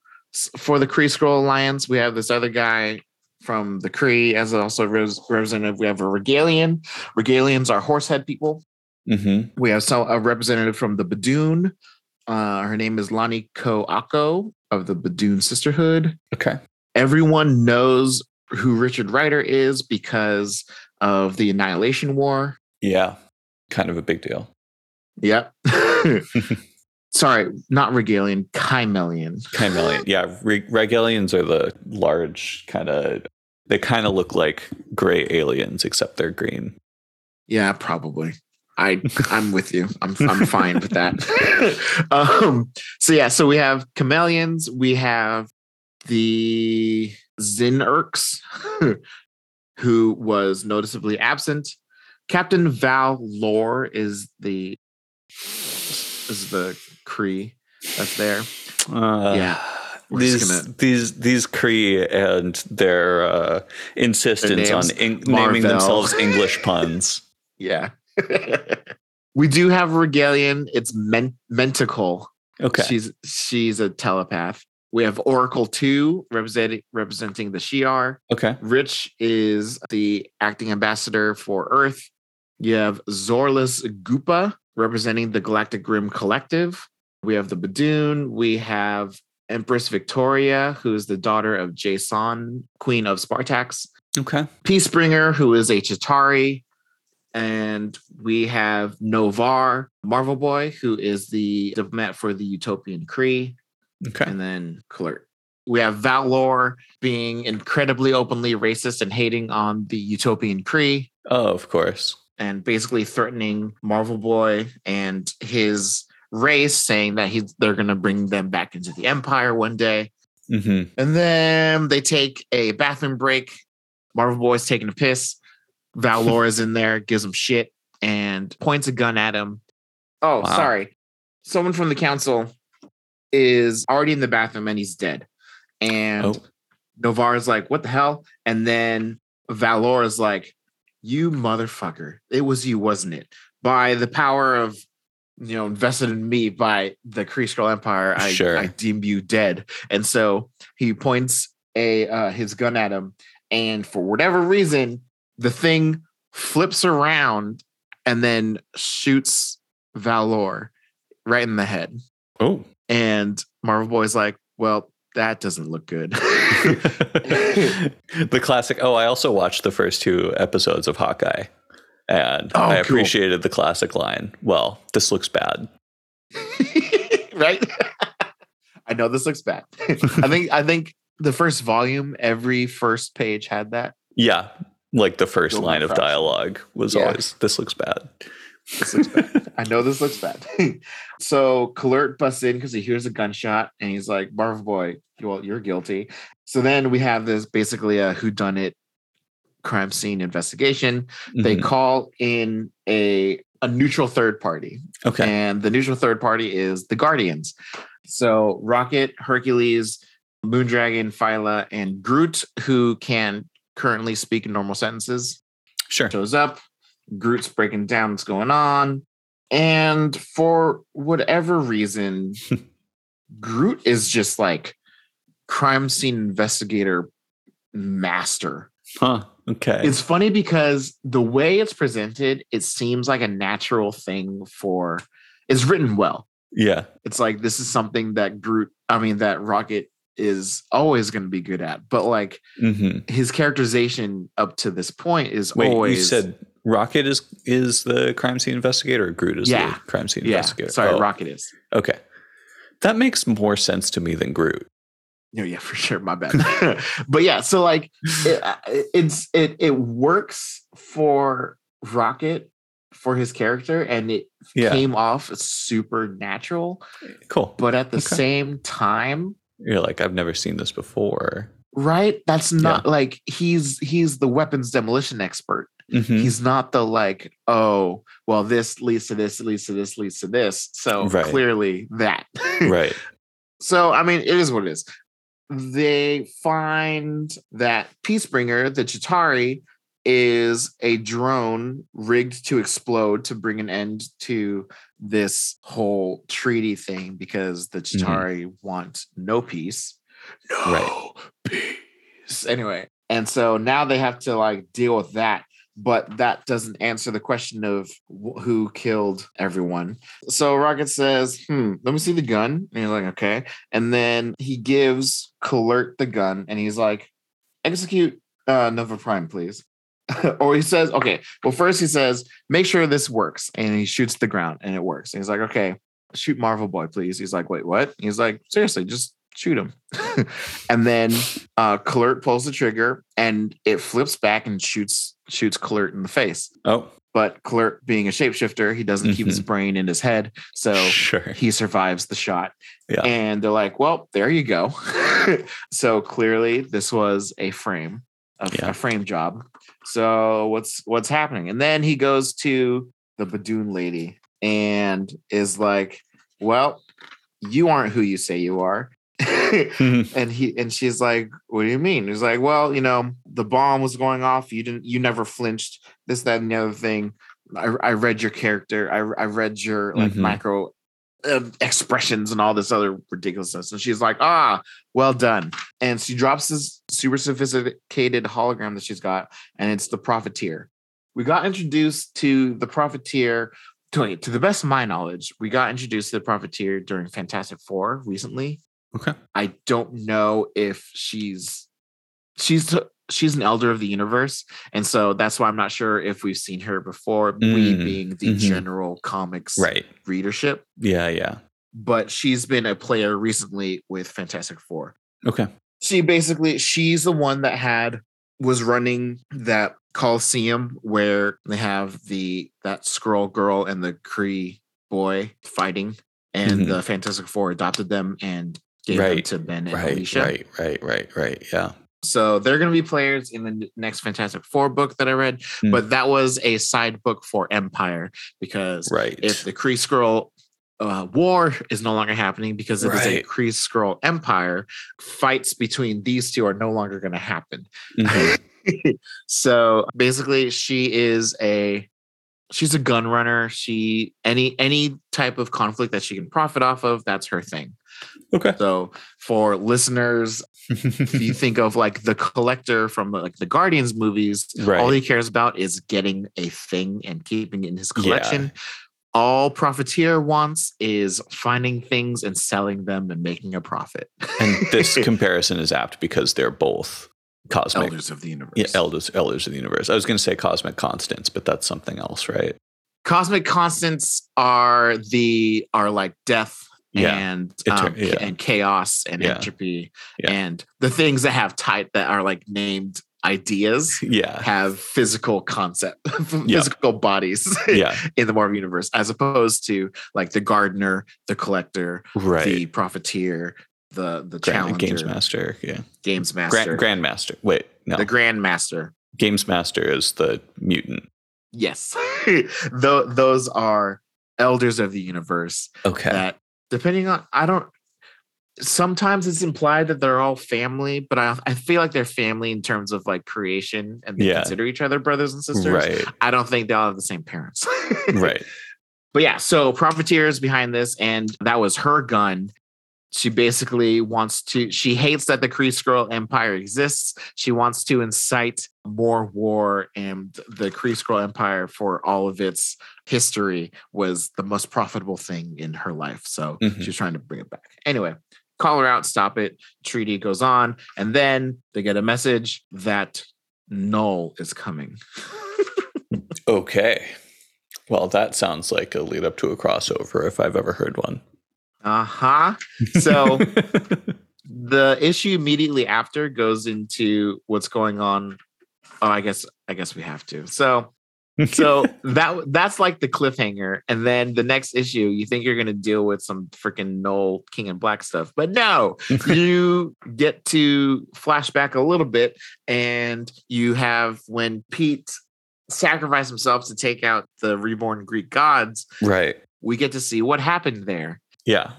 for the Kree Skrull Alliance. We have this other guy from the Kree as also res- representative. We have a Rigellian. Rigellians are horsehead people. Mhm. We have some a representative from the Badoon. Uh, her name is Lani Ko Ako of the Badoon Sisterhood. Okay. Everyone knows who Richard Rider is because of the Annihilation War. Yeah. Kind of a big deal. Yep. sorry, not Rigellian, Kymellian. Kymellian. Yeah, Re- Rigellians are the large kind of. They kind of look like gray aliens, except they're green. Yeah, probably. I I'm with you. I'm I'm fine with that. um, so yeah, so we have Kymellians. We have the Zn'rx, who was noticeably absent. Captain Val Lore is the is the Kree that's there. Uh, Yeah, we're These gonna- these these Kree and their uh, insistence Their on naming themselves English puns. Yeah. we do have Rigellian. It's Men- Mentacle. Okay. She's she's a telepath. We have Oracle 2 representing representing the Shi'ar. okay. Rich is the acting ambassador for Earth. You have Zorlus Goopa representing the Galactic Grim Collective. We have the Badoon. We have Empress Victoria, who is the daughter of J'son, Queen of Spartax. Okay. Peacebringer, who is a Chitauri. And we have Noh-Varr, Marvel Boy, who is the diplomat for the Utopian Kree Okay. and then Kl'rt. We have Valor being incredibly openly racist and hating on the Utopian Kree Oh, of course. And basically threatening Marvel Boy and his race, saying that he's they're gonna bring them back into the Empire one day. hmm And then they take a bathroom break. Marvel Boy's taking a piss. Valor is in there, gives him shit, and points a gun at him. Oh, Wow. sorry. Someone from the council is already in the bathroom and he's dead. And Oh. Noh-Varr's like, what the hell? And then Valor is like, you motherfucker. It was you, wasn't it? By the power of, you know, invested in me by the Kree Skrull Empire, I, Sure. I deem you dead. And so he points a uh, his gun at him. And for whatever reason, the thing flips around and then shoots Valor right in the head. Oh. And Marvel Boy's like, well, that doesn't look good. the classic. Oh, I also watched the first two episodes of Hawkeye, and Oh, I cool. appreciated the classic line. Well, this looks bad. right? I know this looks bad. I think I think the first volume, every first page had that. Yeah, like the first Go line of dialogue was Yeah. always "This looks bad." This looks bad. I know this looks bad. so Kl'rt busts in because he hears a gunshot and he's like, Marvel Boy, well, you're guilty. So then we have this basically a whodunit crime scene investigation. They Mhm. call in a a neutral third party. okay. And the neutral third party is the Guardians. So Rocket, Hercules, Moondragon, Phyla, and Groot, who can currently speak in normal sentences, Sure. shows up. Groot's breaking down what's going on. And for whatever reason, Groot is just like crime scene investigator master. Huh. Okay. It's funny because the way it's presented, it seems like a natural thing for it's written well. yeah. It's like this is something that Groot, I mean, that Rocket is always going to be good at. But like hmm his characterization up to this point is Wait, always you said Rocket is is the crime scene investigator, or Groot is Yeah. the crime scene yeah. investigator? Sorry, Oh, Rocket is. Okay, that makes more sense to me than Groot. No, yeah, for sure. My bad. but yeah, so like it, it's it it works for Rocket for his character, and it Yeah. came off super natural. Cool. But at the Okay. same time, You're like, I've never seen this before. Right? That's not like he's he's the weapons demolition expert. Mhm. He's not the like, oh, well, this leads to this, leads to this, leads to this. So Right. clearly that. right. So I mean, it is what it is. They find that Peacebringer, the Chitauri, is a drone rigged to explode to bring an end to this whole treaty thing because the Mhm. Chitauri want no peace. No Right. peace. Anyway, and so now they have to like deal with that. But that doesn't answer the question of wh- who killed everyone. So Rocket says, "Hmm, let me see the gun." And he's like, "Okay." And then he gives Kl'rt the gun, and he's like, "Execute uh, Nova Prime, please." or he says, "Okay." Well, first he says, "Make sure this works," and he shoots the ground, and it works. And he's like, "Okay." shoot Marvel Boy, please. He's like, wait, what? He's like, seriously, just shoot him. and then uh Kl'rt pulls the trigger and it flips back and shoots shoots Kl'rt in the face. Oh, But Kl'rt being a shapeshifter, he doesn't keep his brain in his head. So sure. he survives the shot. Yeah. And they're like, well, there you go. so clearly this was a frame, a, Yeah. a frame job. So what's what's happening? And then he goes to the Badoon lady and is like, well, you aren't who you say you are. And he and she's like, "What do you mean?" He's like, "Well, you know, the bomb was going off. You didn't. You never flinched. This, that, and the other thing. I, I read your character. I, I read your like Mhm. micro uh, expressions and all this other ridiculousness." And she's like, "Ah, well done." And she drops this super sophisticated hologram that she's got, and it's the Profiteer. We got introduced to the Profiteer. To, to the best of my knowledge, we got introduced to the Profiteer during Fantastic Four recently. Okay. I don't know if she's she's she's an elder of the universe, and so that's why I'm not sure if we've seen her before. we Mm, being the mhm. general comics Right. readership, Yeah. Yeah. but she's been a player recently with Fantastic Four. Okay. She basically she's the one that had was running that Coliseum where they have the that Skrull girl and the Kree boy fighting, and Mhm. the Fantastic Four adopted them and gave Right, to Ben and Right. Alicia. Right. Right. Right. Right. Yeah. So they're going to be players in the next Fantastic Four book that I read, Hmm. but that was a side book for Empire because Right. if the Kree Skrull uh, war is no longer happening because it is a Kree Skrull Empire, fights between these two are no longer going to happen. Mhm. so basically, she is a she's a gun runner. She any any type of conflict that she can profit off of, that's her thing. Okay. So for listeners if you think of like the collector from like the Guardians movies, All he cares about is getting a thing and keeping it in his Yeah. collection. All Profiteer wants is finding things and selling them and making a profit. and this comparison is apt because they're both cosmic Elders of the universe. yeah, elders elders of the universe. I was going to say cosmic constants, but that's something else, right? Cosmic constants are the are like death Yeah. and um, yeah. and chaos and Yeah. entropy and the things that have type that are like named ideas Yeah. have physical concept physical bodies Yeah. in the Marvel universe, as opposed to like the gardener, the collector, Right. the profiteer, the the Grand, challenger, games master. Yeah. games master, Grand, grandmaster. Wait, no. the grandmaster. games master is the mutant. Yes, Tho- those are elders of the universe. Okay. That depending on, I don't. Sometimes it's implied that they're all family, but I I feel like they're family in terms of like creation and they Yeah. consider each other brothers and sisters. right. I don't think they all have the same parents. Right. But yeah, so Profiteers behind this, and that was her gun. She basically wants to, she hates that the Kree Skrull Empire exists. She wants to incite more war, and the Kree Skrull Empire, for all of its history, was the most profitable thing in her life. So Mhm. she's trying to bring it back. Anyway, call her out, stop it. Treaty goes on, and then they get a message that Knull is coming. Okay. Well, that sounds like a lead up to a crossover if I've ever heard one. Uh huh. So the issue immediately after goes into what's going on. Oh, I guess I guess we have to. So so that that's like the cliffhanger, and then the next issue, you think you're gonna deal with some freaking Knull King in Black stuff, but no, you get to flashback a little bit, and you have when Pete sacrificed himself to take out the reborn Greek gods. right. We get to see what happened there Yeah.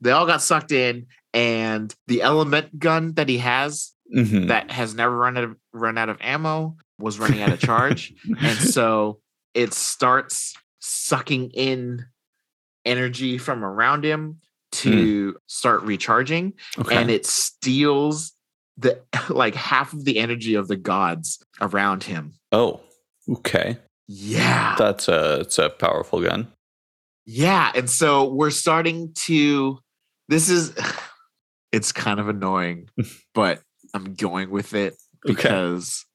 they all got sucked in and the element gun that he has Mhm. that has never run out of run out of ammo was running out of charge and so it starts sucking in energy from around him to start recharging okay. and it steals the like half of the energy of the gods around him oh, okay. yeah That's a it's a powerful gun. Yeah, and so we're starting to this is it's kind of annoying, but I'm going with it Okay. because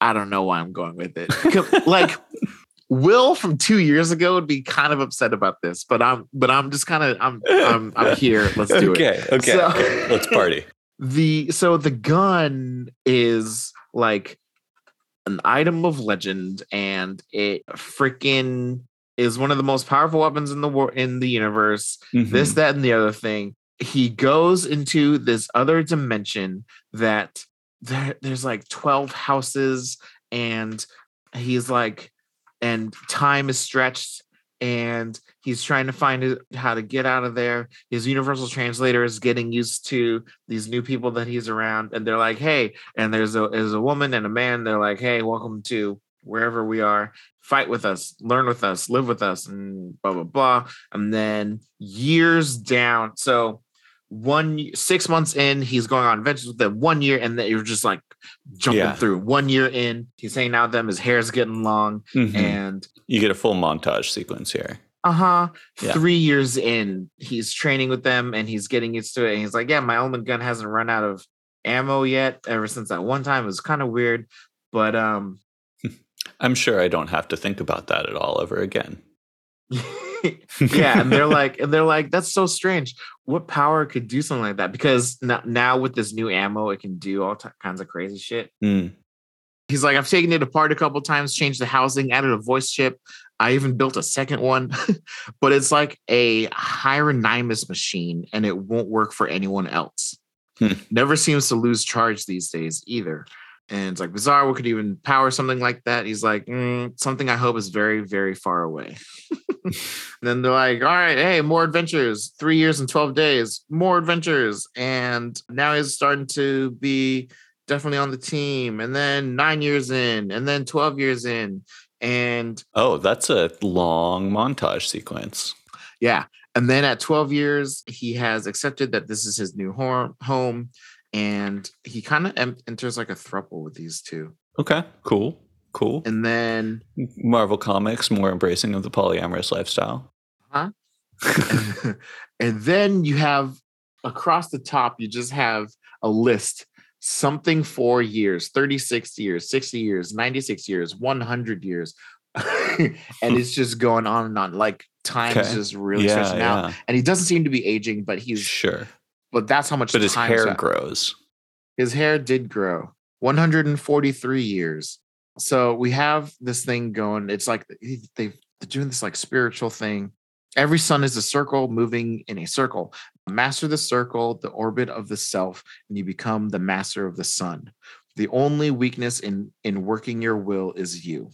I don't know why I'm going with it. Like Will from two years ago would be kind of upset about this, but I'm but I'm just kind of I'm I'm I'm here. Let's do okay, it. Okay, So- okay. Let's party. The so the gun is like an item of legend, and it freaking is one of the most powerful weapons in the world in the universe. This, Mhm. that, and the other thing. He goes into this other dimension that there, there's like 12 houses, and he's like, and time is stretched, and he's trying to find how to get out of there. His universal translator is getting used to these new people that he's around, and they're like, hey, and there's a there's a woman and a man. They're like, hey, welcome to wherever we are. Fight with us, learn with us, live with us, and blah blah blah. And then years down, so one six months in, he's going on adventures with them. One year, and then you're just like jumping Yeah. through. One year in, he's hanging out with them. His hair's getting long, Mhm. and you get a full montage sequence here. uh-huh. Yeah. Three years in, he's training with them and he's getting used to it. And he's like, Yeah, my element gun hasn't run out of ammo yet. Ever since that one time, it was kind of weird. But um I'm sure I don't have to think about that at all ever again. yeah, and they're like, and they're like, that's so strange. What power could do something like that? Because now, now with this new ammo, it can do all t- kinds of crazy shit. Mm. He's like, I've taken it apart a couple times, changed the housing, added a voice chip. I even built a second one, but it's like a Hieronymus machine and it won't work for anyone else. Hmm. Never seems to lose charge these days either. And it's like bizarre. What could even power something like that? He's like, "Mm, something I hope is very, very far away. and then they're like, all right, hey, more adventures. Three years and 12 days, more adventures. And now he's starting to be definitely on the team. And then nine years in, and then 12 years in. And Oh, that's a long montage sequence. yeah. And then at 12 years, he has accepted that this is his new home. And he kind of em- enters like a throuple with these two. Okay, cool, cool. And then, Marvel Comics more embracing of the polyamorous lifestyle. Huh? and then you have across the top, you just have a list something for years 36 years, 60 years, 96 years, 100 years. and it's just going on and on. Like time's Okay. just really yeah, stretching out. And he doesn't seem to be aging, but he's Sure, but that's how much but his hair grows. his hair did grow. 143 years. So we have this thing going it's like they've they're doing this like spiritual thing. Every sun is a circle moving in a circle. Master the circle the orbit of the self and you become the master of the sun. The only weakness in in working your will is you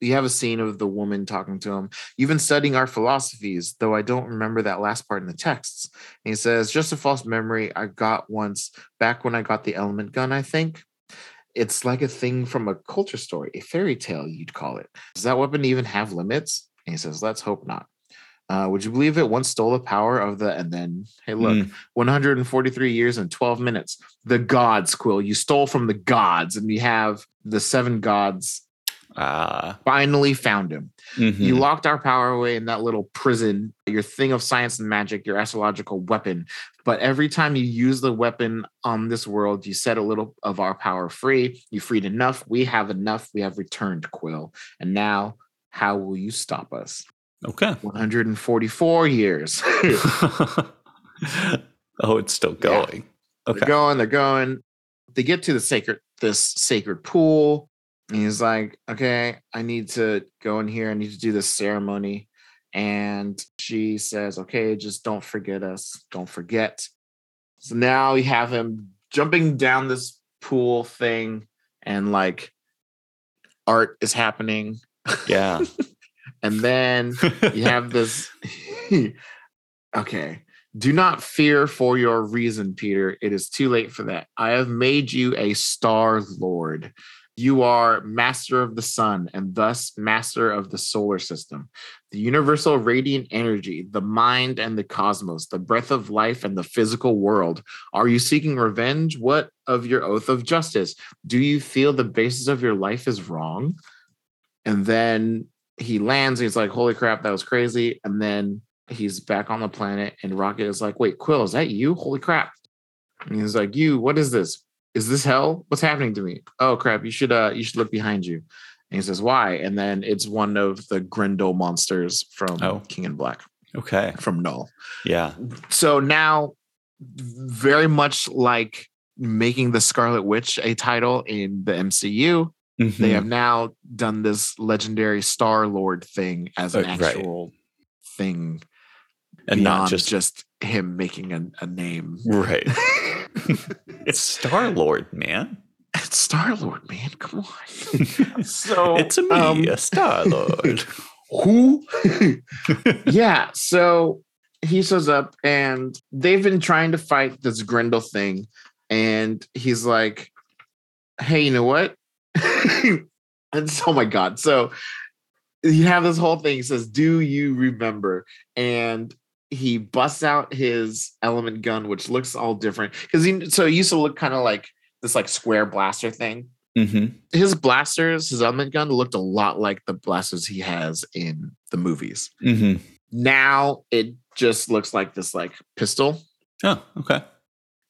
you have a scene of the woman talking to him you've been studying our philosophies though i don't remember that last part in the texts and he says, just a false memory I got once back when I got the element gun, I think. It's like a thing from a culture story, a fairy tale, you'd call it. Does that weapon even have limits? And he says, let's hope not. Uh, would you believe it once stole the power of the, and then, hey, look, Mm. 143 years and 12 minutes. The gods, Quill. You stole from the gods, and we have the seven gods Ah, finally found him. mhm. You locked our power away in that little prison, your thing of science and magic, your astrological weapon. But every time you use the weapon on this world, you set a little of our power free. You freed enough. We have enough. We have returned, Quill. And now, how will you stop us? okay. 144 years. oh, it's still Yeah. going. They're Okay. going, they're going. They get to the sacred, this sacred pool. And he's like, okay, I need to go in here. I need to do this ceremony. And she says, okay, just don't forget us. Don't forget. So now we have him jumping down this pool thing, and like art is happening. Yeah. And then you have this okay do not fear for your reason peter it is too late for that i have made you a star lord you are master of the sun and thus master of the solar system the universal radiant energy the mind and the cosmos the breath of life and the physical world are you seeking revenge what of your oath of justice do you feel the basis of your life is wrong and then he lands. and He's like, "Holy crap, that was crazy!" And then he's back on the planet, and Rocket is like, "Wait, Quill, is that you? Holy crap!" And he's like, "You, what is this? Is this hell? What's happening to me? Oh crap! You should uh, you should look behind you." And he says, Why? And then it's one of the Grendel monsters from Oh. King in Black, Okay. from Knull. Yeah. So now, very much like making the Scarlet Witch a title in the MCU, they Mhm. have now done this legendary Star Lord thing as an Uh, right. actual thing, and not just just him making a, a name. right. it's Star Lord, man. It's Star Lord, man. Come on. so it's a me, um, Star Lord. who? yeah. So he shows up and they've been trying to fight this Grendel thing. And he's like, hey, you know what? and so, oh my God. So you have this whole thing. He says, Do you remember? And he busts out his element gun, which looks all different. Because he so it used to look kind of like this like square blaster thing. hmm His blasters, his element gun looked a lot like the blasters he has in the movies. hmm Now it just looks like this like pistol. Oh, okay.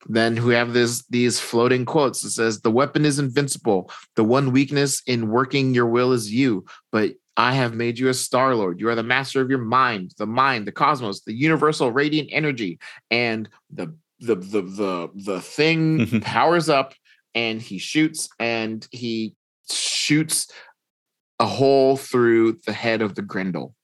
Then we have this these floating quotes. It says, "The weapon is invincible. The one weakness in working your will is you, but I have made you a Star Lord. You are the master of your mind, the mind, the cosmos, the universal radiant energy, and the the the the the thing Mhm. powers up, and he shoots, and he shoots a hole through the head of the Grendel.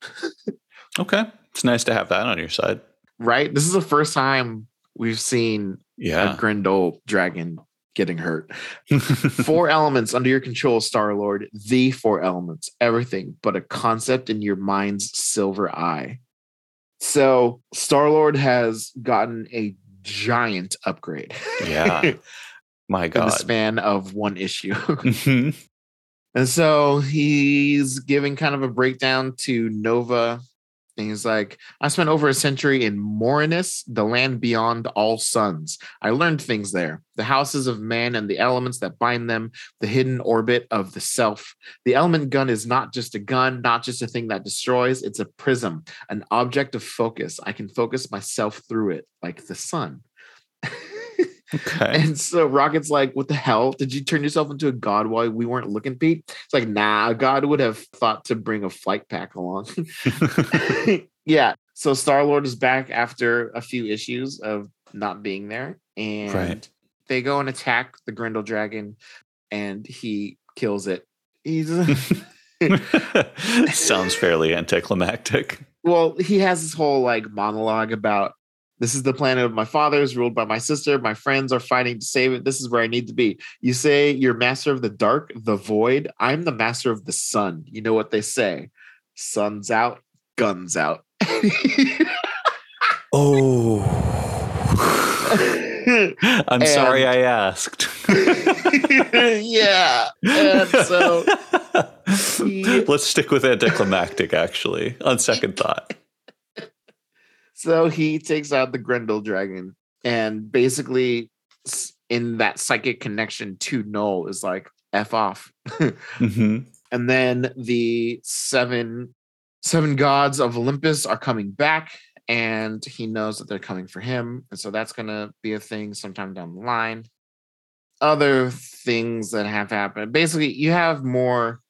Okay. It's nice to have that on your side. Right? This is the first time we've seen a Yeah. Grendel dragon getting hurt. four elements under your control, Star Lord. The four elements, everything but a concept in your mind's silver eye. So Star Lord has gotten a giant upgrade. Yeah. My God. in the span of one issue. And so he's giving kind of a breakdown to Nova. And he's like, I spent over a century in Morinus, the land beyond all suns. I learned things there the houses of man and the elements that bind them, the hidden orbit of the self. The element gun is not just a gun, not just a thing that destroys, it's a prism, an object of focus. I can focus myself through it, like the sun. Okay. And so Rocket's like, What the hell? Did you turn yourself into a god while we weren't looking, Pete? It's like, nah, a god would have thought to bring a flight pack along. yeah. So Star Lord is back after a few issues of not being there. And Right. they go and attack the Grendel dragon and he kills it. He's Sounds fairly anticlimactic. well, he has this whole like monologue about this is the planet of my fathers, ruled by my sister. My friends are fighting to save it. This is where I need to be. You say you're master of the dark, the void. I'm the master of the sun. You know what they say sun's out, guns out. Oh. I'm sorry I asked. yeah. And so he- Let's stick with anticlimactic, actually, on second thought. So he takes out the Grendel dragon and basically in that psychic connection to Knull is like F off. hmm and then the seven seven gods of Olympus are coming back and he knows that they're coming for him. And so that's gonna be a thing sometime down the line. Other things that have happened. Basically, you have more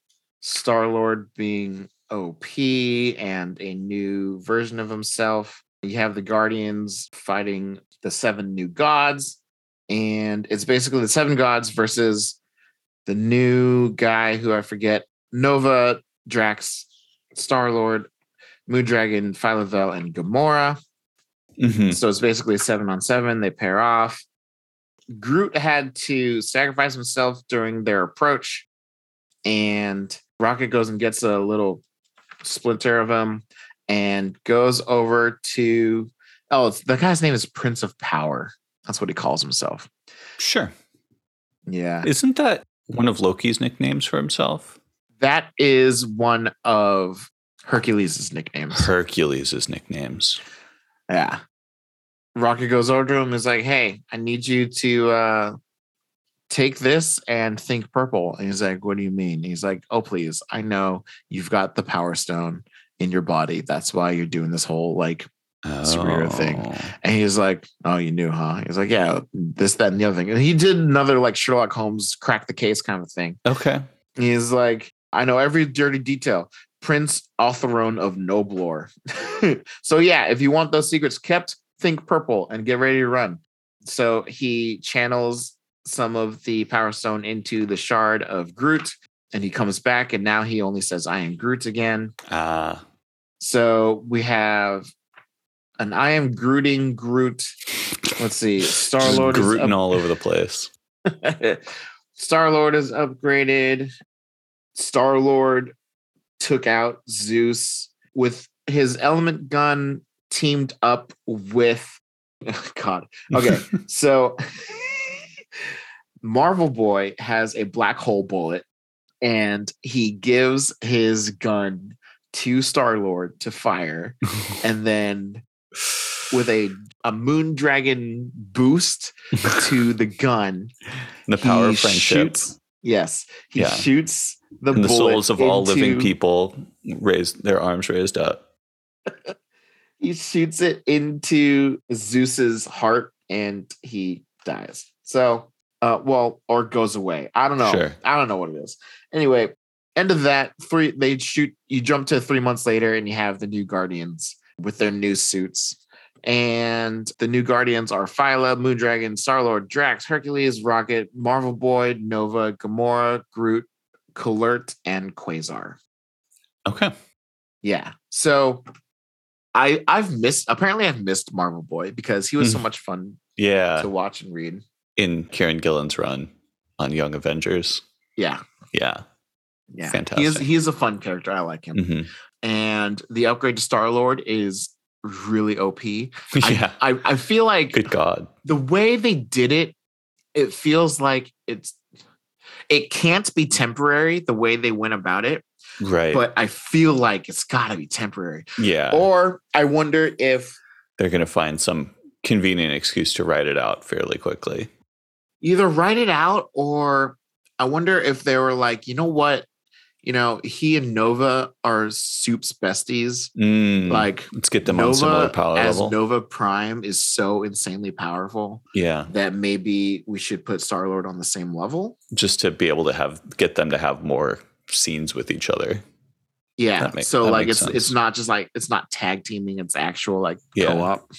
Star-Lord being OP and a new version of himself. You have the Guardians fighting the seven new gods, and it's basically the seven gods versus the new guy who I forget Nova, Drax, Star Lord, Moon Dragon, Phyla-Vell, and Gamora. hmm So it's basically seven on seven. They pair off. Groot had to sacrifice himself during their approach, and Rocket goes and gets a little splinter of him and goes over to. Oh, it's, the guy's name is Prince of Power. That's what he calls himself. Sure. Yeah. Isn't that one of Loki's nicknames for himself? That is one of Hercules' nicknames. Hercules' nicknames. Yeah. Rocket goes over to him and is like, Hey, I need you to uh take this and think purple. And he's like, What do you mean? He's like, Oh, please. I know you've got the power stone in your body. That's why you're doing this whole like Superhero thing. Oh. and he's like, Oh, you knew, huh? He's like, Yeah, this, that, and the other thing. And he did another like Sherlock Holmes crack the case kind of thing. Okay. He's like, I know every dirty detail. Prince Altherone of Noblor. so yeah, if you want those secrets kept, think purple and get ready to run. So he channels some of the power stone into the shard of Groot, and he comes back, and now he only says, I am Groot again. Ah, So we have an I am Grooting Groot. Let's see. Star Lord grooting up- all over the place. Star Lord is upgraded. Star Lord took out Zeus with his element gun teamed up with God. Okay, so Marvel Boy has a black hole bullet and he gives his gun to Star Lord to fire and then with a a moon dragon boost to the gun the power of friendship shoots- yes, he Yeah. shoots the the souls of all living people raised their arms raised up. He shoots it into Zeus's heart, and he dies. So, uh, well, or goes away. I don't know. Sure. I don't know what it is. Anyway, end of that. Three. They shoot. You jump to three months later, and you have the new Guardians with their new suits. And the new Guardians are Phyla, Moondragon, Star-Lord, Drax, Hercules, Rocket, Marvel Boy, Nova, Gamora, Groot, Kl'rt, and Quasar. Okay. Yeah. So I I've missed apparently I've missed Marvel Boy because he was so Mhm. much fun Yeah. to watch and read. In Kieron Gillen's run on Young Avengers. Yeah. Yeah. Yeah. He is Fantastic. he is a fun character. I like him. Mhm. And the upgrade to Star Lord is really OP. I- yeah. I, I feel like Good God. the way they did it, it feels like it's it can't be temporary the way they went about it, Right. but I feel like it's gotta be temporary. yeah. Or I wonder if They're going to find some convenient excuse to write it out fairly quickly. Either write it out or I wonder if they were like, you know what? You know, he and Nova are Soup's besties. Mm, Like let's get them on similar Nova power as level. Nova Prime is so insanely powerful yeah. that maybe we should put Star Lord on the same level. Just to be able to have get them to have more scenes with each other. Yeah. Make- so like it's it's not just like it's not tag teaming, it's actual like Yeah. co-op.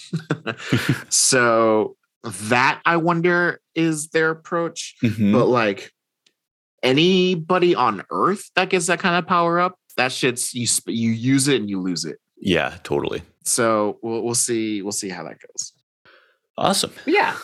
so that I wonder is their approach. Mhm. but like anybody on earth that gets that kind of power up that shit's you sp- you use it and you lose it yeah, totally. so we'll, we'll see we'll see how that goes Awesome. But yeah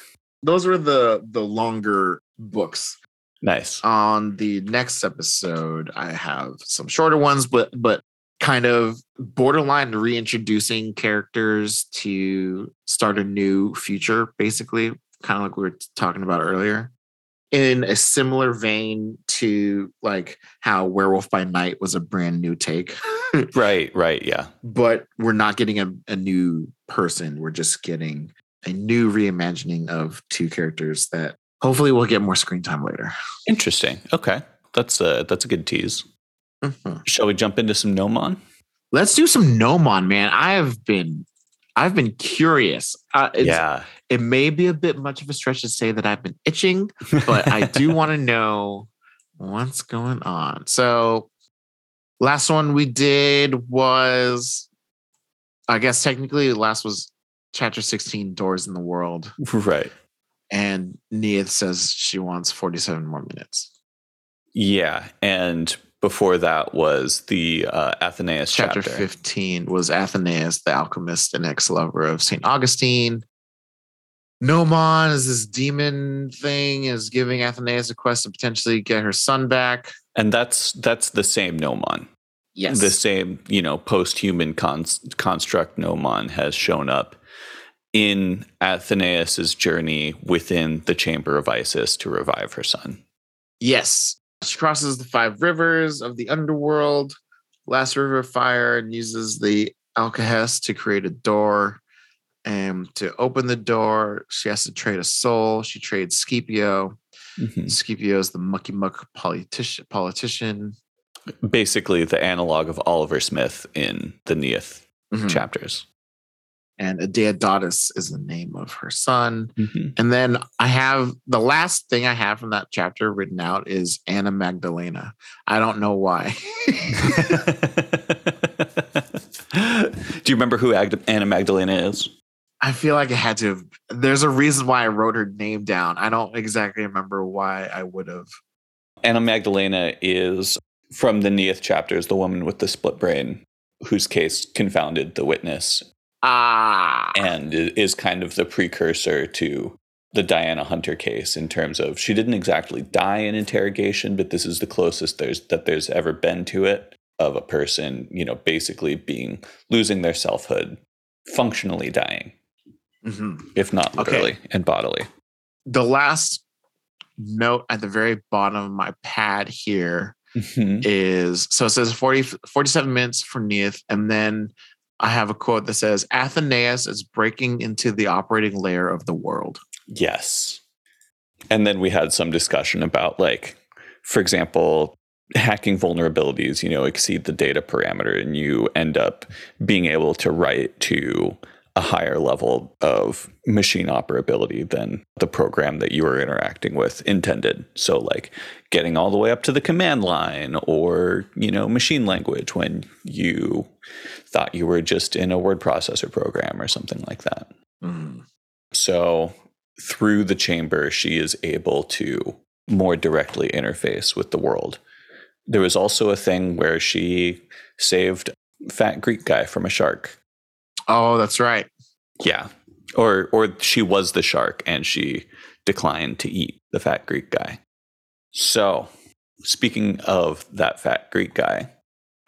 those were the the longer books Nice. on the next episode i have some shorter ones but but kind of borderline reintroducing characters to start a new future basically kind of like we were talking about earlier in a similar vein to like how werewolf by night was a brand new take Right, right. Yeah. but we're not getting a, a new person we're just getting a new reimagining of two characters that hopefully we'll get more screen time later Interesting. Okay. That's a that's a good tease. Mhm. Shall we jump into some Gnomon? Let's do some Gnomon, man. I have been, I've been curious. Uh, it's, yeah. It may be a bit much of a stretch to say that I've been itching, but I do want to know what's going on. So, last one we did was, I guess technically, the last was chapter sixteen, Doors in the World, right. and Neith says she wants forty-seven more minutes. Yeah. And before that was the uh, Athenaeus chapter, chapter. 15 was Athenaeus, the alchemist and ex lover of St. Augustine. Gnomon is this demon thing, is giving Athenaeus a quest to potentially get her son back. And that's that's the same Gnomon. Yes. The same, you know, post-human cons- construct Gnomon has shown up in Athenaeus's journey within the chamber of Isis to revive her son. yes. She crosses the five rivers of the underworld, last river of fire, and uses the alkahest to create a door. And to open the door, she has to trade a soul. She trades Scipio. Mhm. Scipio is the mucky muck politician. politician. Basically, the analog of Oliver Smith in the Neith Mhm. chapters. and Adeodatus is the name of her son. Mhm. And then I have the last thing I have from that chapter written out is Anna Magdalena. I don't know why. Do you remember who Anna Magdalena is? I feel like it had to. Have, there's a reason why I wrote her name down. I don't exactly remember why I would have. Anna Magdalena is from the Neith chapters, the woman with the split brain, whose case confounded the witness, Ah, and is kind of the precursor to the Diana Hunter case in terms of she didn't exactly die in interrogation, but this is the closest there's that there's ever been to it of a person, you know, basically being losing their selfhood, functionally dying, mhm. if not Okay. literally and bodily. the last note at the very bottom of my pad here Mhm. is so it says 40, 47 minutes for Neith, and then I have a quote that says Athenaeus is breaking into the operating layer of the world. Yes. And then we had some discussion about, like, for example, hacking vulnerabilities, you know, exceed the data parameter, and you end up being able to write to a higher level of machine operability than the program that you were interacting with intended. So, like, getting all the way up to the command line or, you know, machine language when you thought you were just in a word processor program or something like that. Mhm. So through the chamber, she is able to more directly interface with the world. There was also a thing where she saved fat Greek guy from a shark. Oh, that's right. Yeah. Or or she was the shark and she declined to eat the fat Greek guy. So, speaking of that fat Greek guy,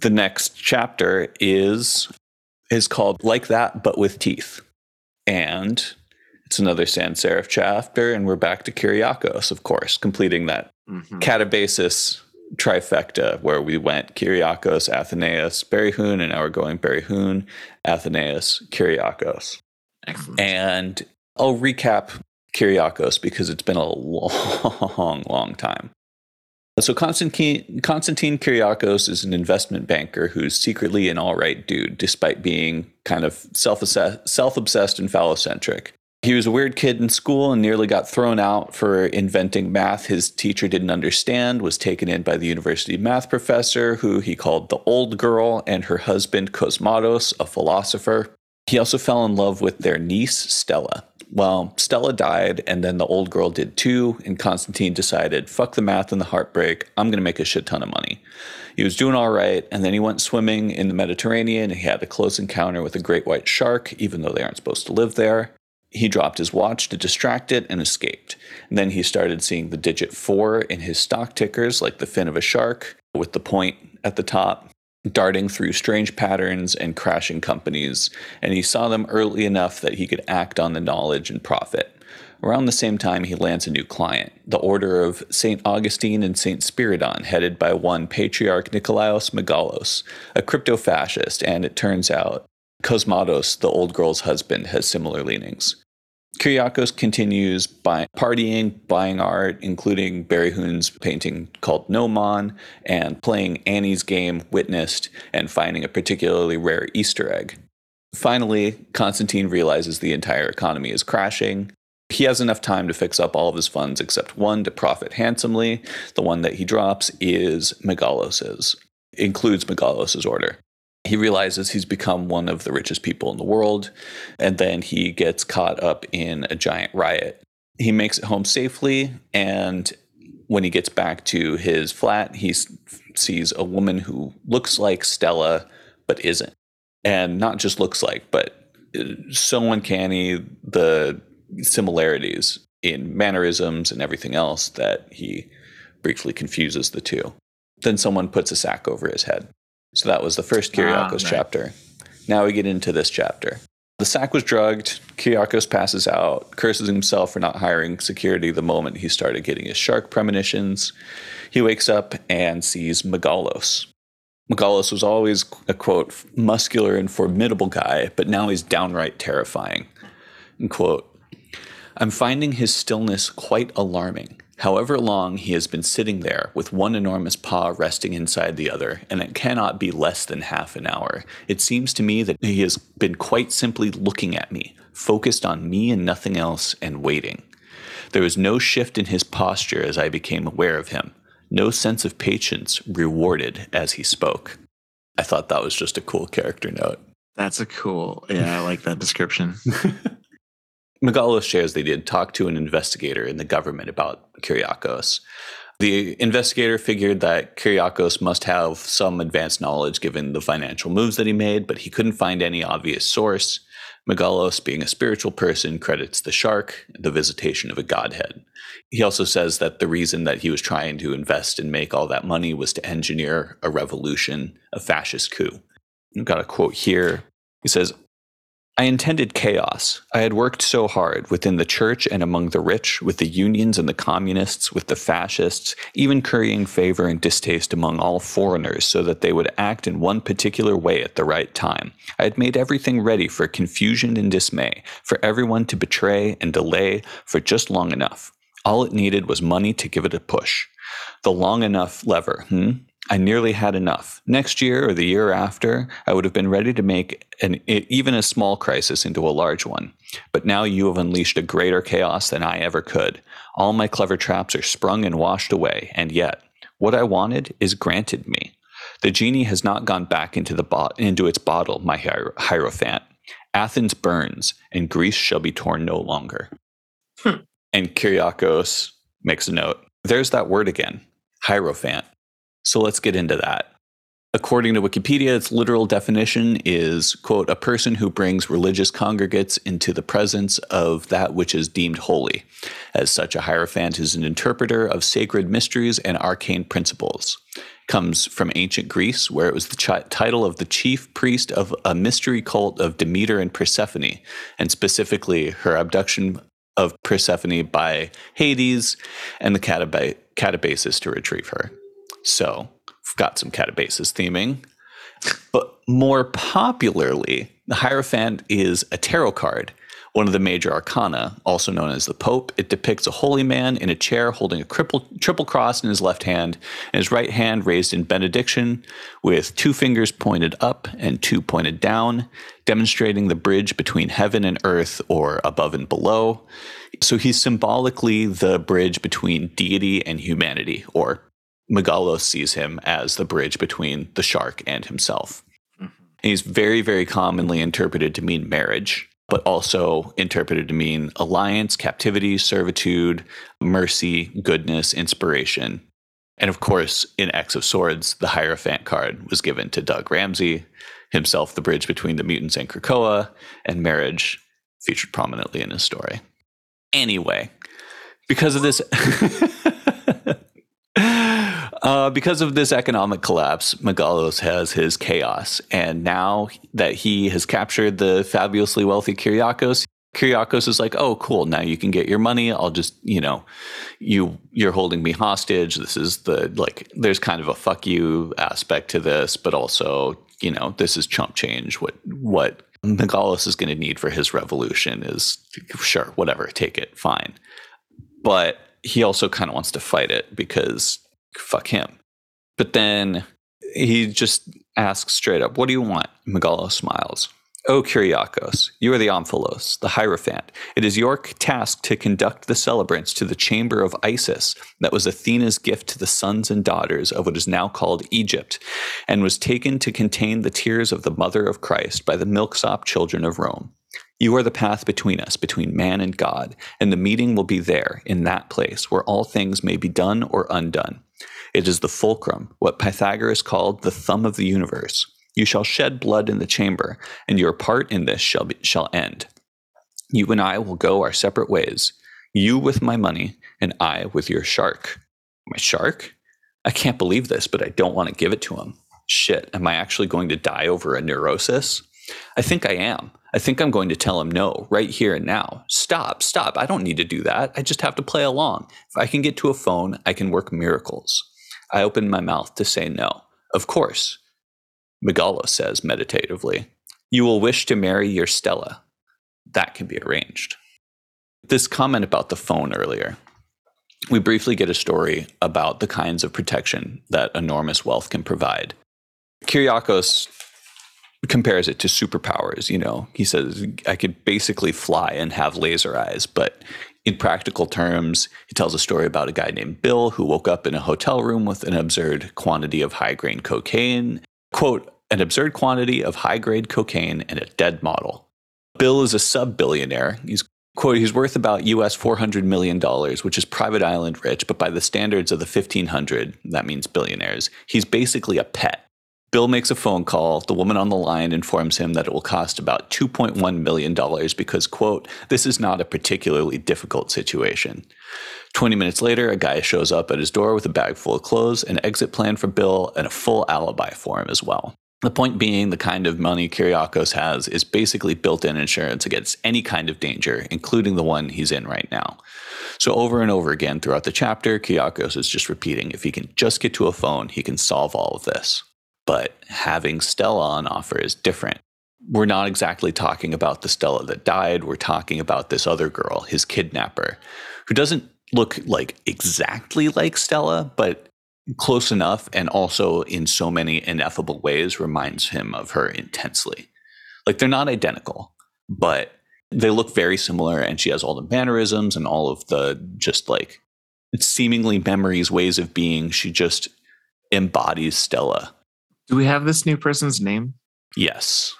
the next chapter is is called like that but with teeth and it's another sans serif chapter and we're back to kyriakos of course completing that Mhm. catabasis trifecta where we went kyriakos athenaeus berihun and now we're going berihun athenaeus kyriakos Excellent. and i'll recap kyriakos because it's been a long long time so Constantine, Constantine Kyriakos is an investment banker who's secretly an all right dude, despite being kind of self self obsessed and phallocentric. He was a weird kid in school and nearly got thrown out for inventing math his teacher didn't understand. Was taken in by the university math professor, who he called the old girl, and her husband Cosmatos, a philosopher. He also fell in love with their niece Stella. Well, Stella died, and then the old girl did too, and Constantine decided, fuck the math and the heartbreak, I'm gonna make a shit ton of money. He was doing all right, and then he went swimming in the Mediterranean, and he had a close encounter with a great white shark, even though they aren't supposed to live there. He dropped his watch to distract it and escaped. And then he started seeing the digit four in his stock tickers, like the fin of a shark, with the point at the top darting through strange patterns and crashing companies, and he saw them early enough that he could act on the knowledge and profit. Around the same time, he lands a new client, the Order of St. Augustine and St. Spiridon, headed by one Patriarch Nikolaos Megalos, a crypto fascist, and it turns out Cosmatos, the old girl's husband, has similar leanings. Kyriakos continues by partying, buying art, including Berihun's painting called Gnomon, and playing Annie's game Witnessed and finding a particularly rare Easter egg. Finally, Constantine realizes the entire economy is crashing. He has enough time to fix up all of his funds except one to profit handsomely. The one that he drops is Megalos's, includes Megalos's order. He realizes he's become one of the richest people in the world, and then he gets caught up in a giant riot. He makes it home safely, and when he gets back to his flat, he sees a woman who looks like Stella but isn't. And not just looks like, but uh, so uncanny the similarities in mannerisms and everything else that he briefly confuses the two. Then someone puts a sack over his head. So that was the first Ah, Kyriakos nice. chapter. Now we get into this chapter. The sack was drugged. Kyriakos passes out, curses himself for not hiring security the moment he started getting his shark premonitions. He wakes up and sees Megalos. Megalos was always a quote, muscular and formidable guy, but now he's downright terrifying. And quote, I'm finding his stillness quite alarming. However long he has been sitting there with one enormous paw resting inside the other, and it cannot be less than half an hour. It seems to me that he has been quite simply looking at me, focused on me and nothing else, and waiting. There was no shift in his posture as I became aware of him, no sense of patience rewarded as he spoke. I thought that was just a cool character note. That's a cool. Yeah, I like that description. Megalos shares they did talk to an investigator in the government about Kyriakos. The investigator figured that Kyriakos must have some advanced knowledge given the financial moves that he made, but he couldn't find any obvious source. Megalos, being a spiritual person, credits the shark, the visitation of a godhead. He also says that the reason that he was trying to invest and make all that money was to engineer a revolution, a fascist coup. I've got a quote here. He says, I intended chaos. I had worked so hard within the church and among the rich, with the unions and the communists, with the fascists, even currying favor and distaste among all foreigners so that they would act in one particular way at the right time. I had made everything ready for confusion and dismay, for everyone to betray and delay for just long enough. All it needed was money to give it a push. The long enough lever, hmm? I nearly had enough. Next year or the year after, I would have been ready to make an, even a small crisis into a large one. But now you have unleashed a greater chaos than I ever could. All my clever traps are sprung and washed away, and yet, what I wanted is granted me. The genie has not gone back into, the bo- into its bottle, my hier- Hierophant. Athens burns, and Greece shall be torn no longer. Hmm. And Kyriakos makes a note. There's that word again, Hierophant. So let's get into that. According to Wikipedia, its literal definition is, quote, a person who brings religious congregates into the presence of that which is deemed holy. As such, a hierophant is an interpreter of sacred mysteries and arcane principles. Comes from ancient Greece, where it was the title of the chief priest of a mystery cult of Demeter and Persephone, and specifically her abduction of Persephone by Hades and the catabasis to retrieve her. So we've got some catabasis theming. But more popularly, the Hierophant is a tarot card, one of the major arcana, also known as the Pope. It depicts a holy man in a chair holding a triple, triple cross in his left hand and his right hand raised in benediction with two fingers pointed up and two pointed down, demonstrating the bridge between heaven and earth or above and below. So he's symbolically the bridge between deity and humanity, or Megalos sees him as the bridge between the shark and himself. Mm-hmm. He's very, very commonly interpreted to mean marriage, but also interpreted to mean alliance, captivity, servitude, mercy, goodness, inspiration. And of course, in X of Swords, the Hierophant card was given to Doug Ramsey, himself the bridge between the mutants and Krakoa, and marriage featured prominently in his story. Anyway, because of this. Uh, because of this economic collapse, Megalos has his chaos. And now that he has captured the fabulously wealthy Kyriakos, Kyriakos is like, oh, cool. Now you can get your money. I'll just, you know, you you're holding me hostage. This is the like. There's kind of a fuck you aspect to this, but also, you know, this is chump change. What what Megalos is going to need for his revolution is sure, whatever, take it, fine. But he also kind of wants to fight it because fuck him. But then he just asks straight up, What do you want? Megalo smiles. O Kyriakos, you are the Omphalos, the Hierophant. It is your task to conduct the celebrants to the chamber of Isis that was Athena's gift to the sons and daughters of what is now called Egypt, and was taken to contain the tears of the mother of Christ by the milksop children of Rome. You are the path between us, between man and God, and the meeting will be there, in that place, where all things may be done or undone. It is the fulcrum, what Pythagoras called the thumb of the universe. You shall shed blood in the chamber, and your part in this shall, be, shall end. You and I will go our separate ways. You with my money, and I with your shark. My shark? I can't believe this, but I don't want to give it to him. Shit, am I actually going to die over a neurosis? I think I am. I think I'm going to tell him no, right here and now. Stop, stop. I don't need to do that. I just have to play along. If I can get to a phone, I can work miracles. I open my mouth to say no. Of course. Megalo says meditatively, You will wish to marry your Stella. That can be arranged. This comment about the phone earlier. we briefly get a story about the kinds of protection that enormous wealth can provide. Kyriakos compares it to superpowers. You know, he says, I could basically fly and have laser eyes, but in practical terms, he tells a story about a guy named Bill who woke up in a hotel room with an absurd quantity of high grade cocaine. Quote, an absurd quantity of high grade cocaine and a dead model. Bill is a sub billionaire. He's quote, he's worth about US $400 million, which is private island rich, but by the standards of the 1500, that means billionaires, he's basically a pet. Bill makes a phone call. The woman on the line informs him that it will cost about $2.1 million because, quote, this is not a particularly difficult situation. 20 minutes later, a guy shows up at his door with a bag full of clothes, an exit plan for Bill, and a full alibi for him as well. The point being, the kind of money Kyriakos has is basically built in insurance against any kind of danger, including the one he's in right now. So, over and over again throughout the chapter, Kyriakos is just repeating if he can just get to a phone, he can solve all of this. But having Stella on offer is different. We're not exactly talking about the Stella that died. We're talking about this other girl, his kidnapper, who doesn't look like exactly like Stella, but close enough and also in so many ineffable ways reminds him of her intensely. Like they're not identical, but they look very similar and she has all the mannerisms and all of the just like seemingly memories, ways of being. She just embodies Stella. Do we have this new person's name? Yes.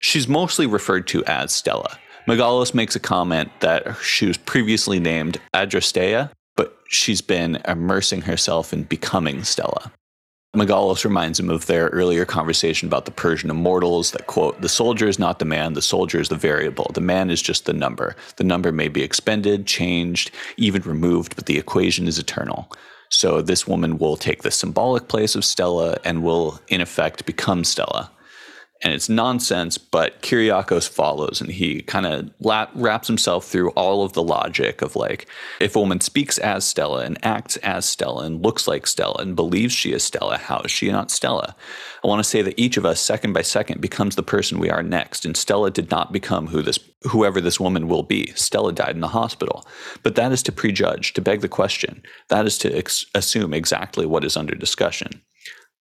She's mostly referred to as Stella. Megalos makes a comment that she was previously named Adrastea, but she's been immersing herself in becoming Stella. Megalos reminds him of their earlier conversation about the Persian immortals that quote, the soldier is not the man, the soldier is the variable. The man is just the number. The number may be expended, changed, even removed, but the equation is eternal. So this woman will take the symbolic place of Stella and will, in effect, become Stella and it's nonsense, but Kyriakos follows and he kind of wraps himself through all of the logic of like, if a woman speaks as Stella and acts as Stella and looks like Stella and believes she is Stella, how is she not Stella? I want to say that each of us, second by second, becomes the person we are next. And Stella did not become who this, whoever this woman will be. Stella died in the hospital. But that is to prejudge, to beg the question. That is to ex- assume exactly what is under discussion.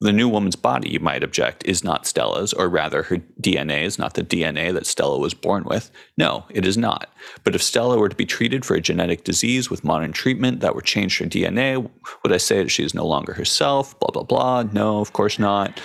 The new woman's body, you might object, is not Stella's, or rather, her DNA is not the DNA that Stella was born with. No, it is not. But if Stella were to be treated for a genetic disease with modern treatment that would change her DNA, would I say that she is no longer herself? Blah, blah, blah. No, of course not.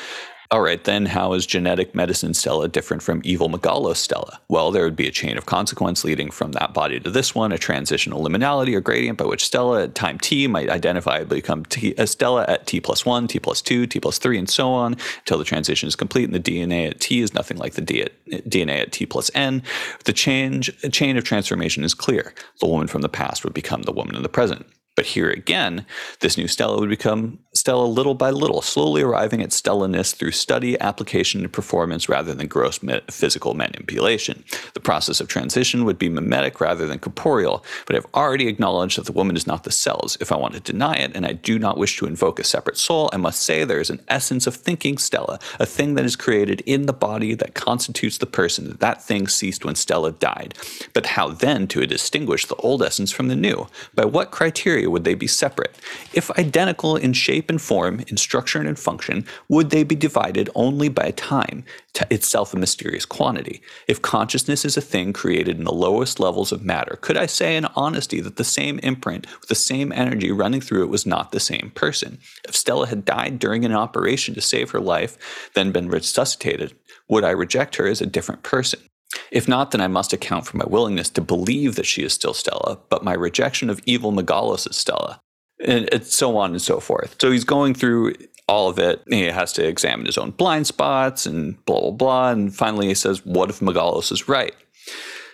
All right, then how is genetic medicine Stella different from evil Megalos Stella? Well, there would be a chain of consequence leading from that body to this one, a transitional liminality or gradient by which Stella at time t might identify become t, a uh, Stella at t plus 1, t plus 2, t plus 3, and so on until the transition is complete and the DNA at t is nothing like the D uh, at, DNA at t plus n. The change, chain of transformation is clear. The woman from the past would become the woman in the present. But here again, this new Stella would become Stella little by little, slowly arriving at Stellaness through study, application, and performance rather than gross physical manipulation. The process of transition would be mimetic rather than corporeal, but I've already acknowledged that the woman is not the cells. If I want to deny it, and I do not wish to invoke a separate soul, I must say there is an essence of thinking Stella, a thing that is created in the body that constitutes the person. That thing ceased when Stella died. But how then to distinguish the old essence from the new? By what criteria? Would they be separate? If identical in shape and form, in structure and in function, would they be divided only by time, itself a mysterious quantity? If consciousness is a thing created in the lowest levels of matter, could I say in honesty that the same imprint with the same energy running through it was not the same person? If Stella had died during an operation to save her life, then been resuscitated, would I reject her as a different person? If not, then I must account for my willingness to believe that she is still Stella, but my rejection of evil Megalos as Stella, and, and so on and so forth. So he's going through all of it. He has to examine his own blind spots and blah, blah, blah. And finally, he says, What if Megalos is right?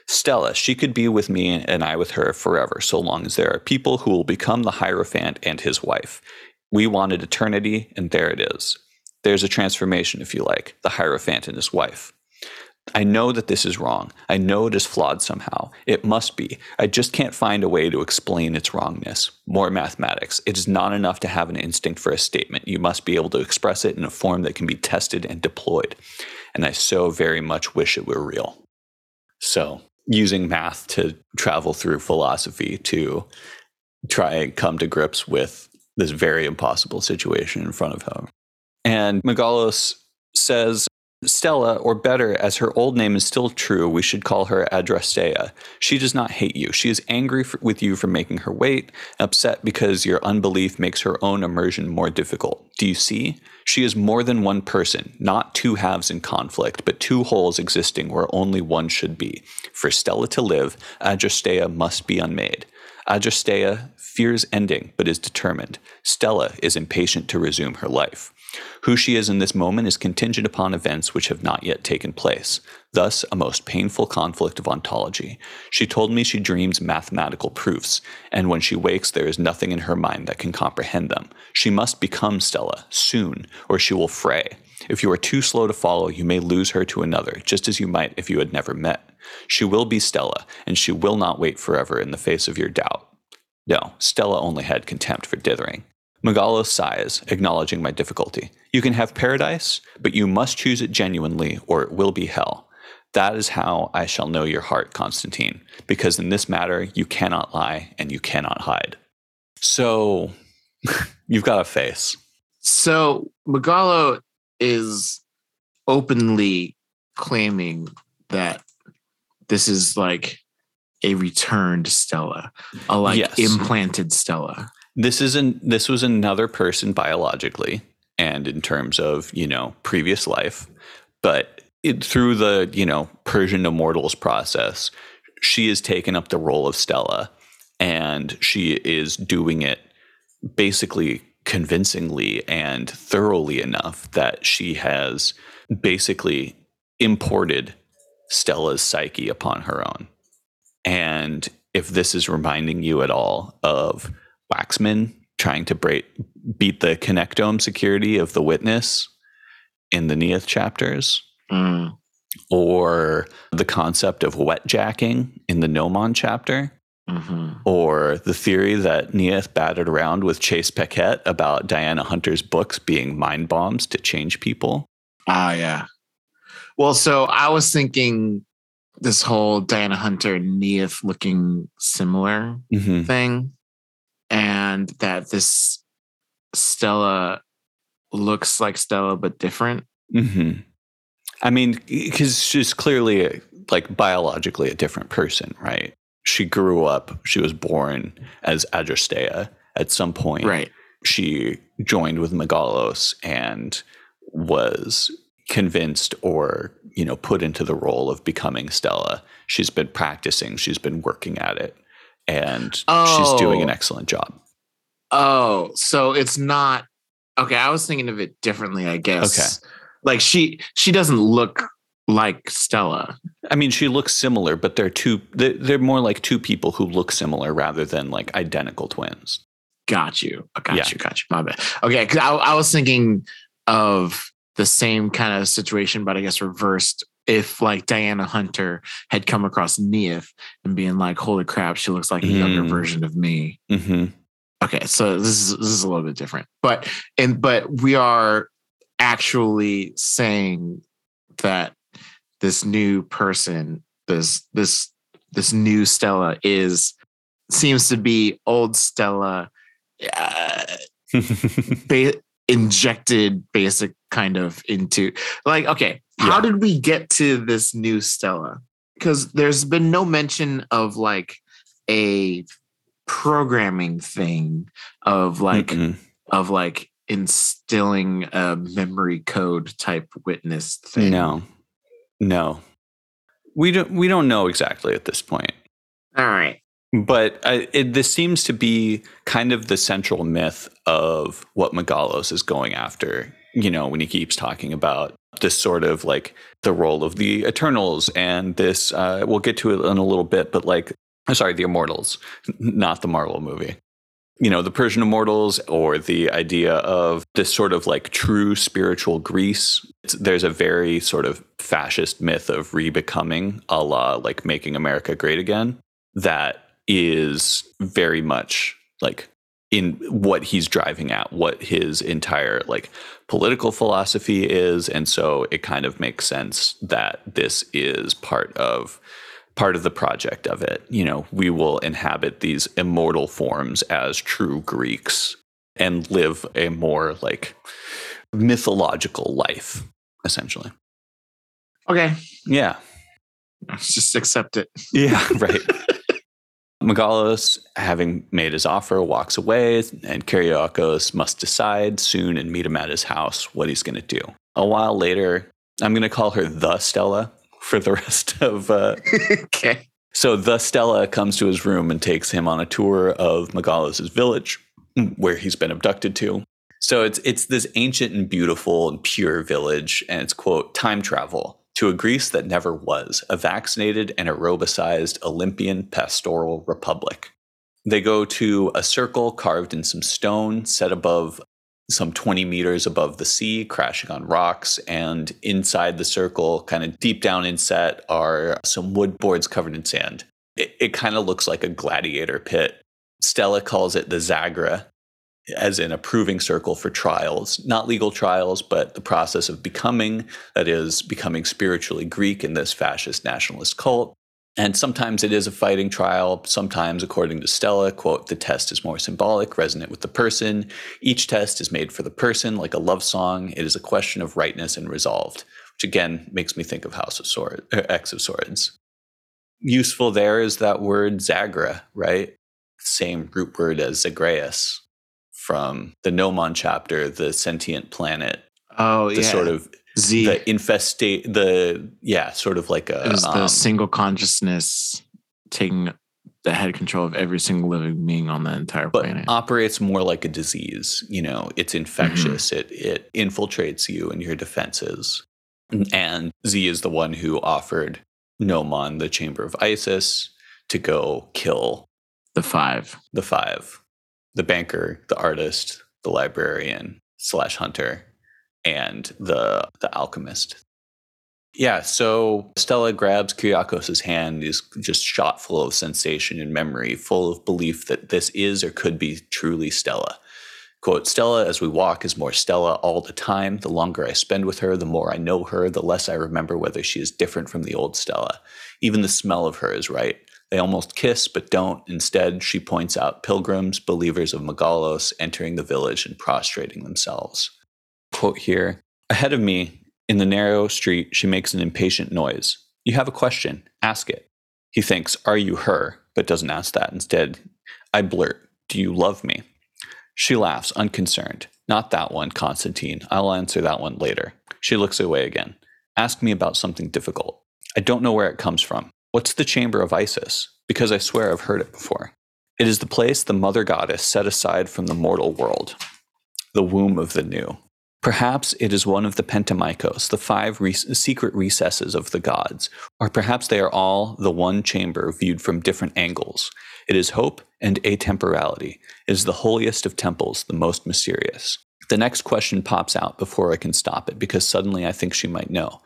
Stella, she could be with me and I with her forever, so long as there are people who will become the Hierophant and his wife. We wanted eternity, and there it is. There's a transformation, if you like, the Hierophant and his wife. I know that this is wrong. I know it is flawed somehow. It must be. I just can't find a way to explain its wrongness. More mathematics. It is not enough to have an instinct for a statement. You must be able to express it in a form that can be tested and deployed. And I so very much wish it were real. So, using math to travel through philosophy to try and come to grips with this very impossible situation in front of him. And Megalos says, Stella, or better, as her old name is still true, we should call her Adrastea. She does not hate you. She is angry for, with you for making her wait, upset because your unbelief makes her own immersion more difficult. Do you see? She is more than one person, not two halves in conflict, but two wholes existing where only one should be. For Stella to live, Adrastea must be unmade. Adrastea fears ending, but is determined. Stella is impatient to resume her life. Who she is in this moment is contingent upon events which have not yet taken place, thus, a most painful conflict of ontology. She told me she dreams mathematical proofs, and when she wakes, there is nothing in her mind that can comprehend them. She must become Stella, soon, or she will fray. If you are too slow to follow, you may lose her to another, just as you might if you had never met. She will be Stella, and she will not wait forever in the face of your doubt. No, Stella only had contempt for dithering. Megalos sighs, acknowledging my difficulty. You can have paradise, but you must choose it genuinely, or it will be hell. That is how I shall know your heart, Constantine, because in this matter you cannot lie and you cannot hide. So you've got a face. So Megalo is openly claiming that this is like a returned Stella, a like Yes. implanted Stella. This isn't this was another person biologically and in terms of, you know, previous life, but it, through the, you know, Persian immortals process, she has taken up the role of Stella and she is doing it basically convincingly and thoroughly enough that she has basically imported Stella's psyche upon her own. And if this is reminding you at all of Waxman trying to break, beat the connectome security of the witness in the Neith chapters, Mm. or the concept of wet jacking in the Gnomon chapter, hmm or the theory that Neith batted around with Chase Paquette about Diana Hunter's books being mind bombs to change people. Ah, yeah. Well, so I was thinking this whole Diana Hunter Neith looking similar Mm-hmm. thing, and that this Stella looks like Stella but different. Mm-hmm. I mean, because she's clearly a, like biologically a different person, right? She grew up, she was born as Adrastea. At some point, Right. she joined with Megalos and was convinced or you know put into the role of becoming Stella. She's been practicing, she's been working at it, and she's doing an Oh. excellent job. Oh, so it's not okay. I was thinking of it differently, I guess. Okay. Like she she doesn't look like Stella. I mean, she looks similar, but they're two. They're, they're more like two people who look similar rather than like identical twins. Got you. Oh, got Yeah. you. Got you. My bad. Okay, because I, I was thinking of the same kind of situation, but I guess reversed. If like Diana Hunter had come across Neith and being like, "Holy crap, she looks like a younger Mm. version of me." Mm-hmm. Okay, so this is this is a little bit different, but and but we are actually saying that this new person, this this this new Stella is seems to be old Stella, uh, ba- injected basic kind of into like okay, how Yeah. did we get to this new Stella? Because there's been no mention of like a programming thing of like Mm-mm. of like instilling a memory code type witness thing. no, no, we don't. We don't know exactly at this point. All right. But I, it, this seems to be kind of the central myth of what Megalos is going after. You know, when he keeps talking about this sort of like the role of the Eternals and this, uh, we'll get to it in a little bit, but like, I'm sorry, the Immortals, not the Marvel movie. You know, the Persian Immortals or the idea of this sort of like true spiritual Greece. It's, there's a very sort of fascist myth of rebecoming a la like making America great again that is very much like in what he's driving at, what his entire like political philosophy is. And so it kind of makes sense that this is part of part of the project of it. You know, we will inhabit these immortal forms as true Greeks and live a more like mythological life, essentially. Okay. Yeah. Let's just accept it. Yeah, right. Megalos, having made his offer, walks away, and Kyriakos must decide soon and meet him at his house what he's going to do. A while later, I'm going to call her the Stella for the rest of. Uh, okay. so the Stella comes to his room and takes him on a tour of Megalos's village, where he's been abducted to. So it's it's this ancient and beautiful and pure village, and it's quote time travel to a Greece that never was, a vaccinated and aerobicized Olympian pastoral republic. They go to a circle carved in some stone set above some 20 meters above the sea, crashing on rocks. And inside the circle, kind of deep down inset, are some wood boards covered in sand. It, it kind of looks like a gladiator pit. Stella calls it the Zagra, as in a proving circle for trials, not legal trials, but the process of becoming, that is, becoming spiritually Greek in this fascist nationalist cult. And sometimes it is a fighting trial. Sometimes, according to Stella, quote, the test is more symbolic, resonant with the person. Each test is made for the person, like a love song. It is a question of rightness and resolved, which again makes me think of House of Swords, er, X of Swords. Useful there is that word Zagra, right? Same root word as Zagreus from the Gnomon chapter, the sentient planet. Oh, the yeah. sort of Z. the infestate the yeah, sort of like a it was the um, single consciousness taking the head control of every single living being on the entire but planet. operates more like a disease. You know, it's infectious. It it infiltrates you and your defenses. And Z is the one who offered Gnomon the chamber of Isis to go kill the five. the five: the banker, the artist, the librarian slash hunter, and the the alchemist. Yeah, so Stella grabs Kyriakos' hand, is just shot full of sensation and memory, full of belief that this is or could be truly Stella. Quote, Stella, as we walk, is more Stella all the time. The longer I spend with her, the more I know her, the less I remember whether she is different from the old Stella. Even the smell of her is right. They almost kiss, but don't. Instead, she points out pilgrims, believers of Megalos, entering the village and prostrating themselves. Quote here Ahead of me, in the narrow street, she makes an impatient noise. You have a question, ask it. He thinks, Are you her? but doesn't ask that. Instead, I blurt, Do you love me? She laughs, unconcerned. Not that one, Constantine. I'll answer that one later. She looks away again. Ask me about something difficult. I don't know where it comes from. What's the chamber of Isis? Because I swear I've heard it before. It is the place the mother goddess set aside from the mortal world, the womb of the new. Perhaps it is one of the Pentemychos, the five re- secret recesses of the gods, or perhaps they are all the one chamber viewed from different angles. It is hope and atemporality. It is the holiest of temples, the most mysterious. The next question pops out before I can stop it because suddenly I think she might know.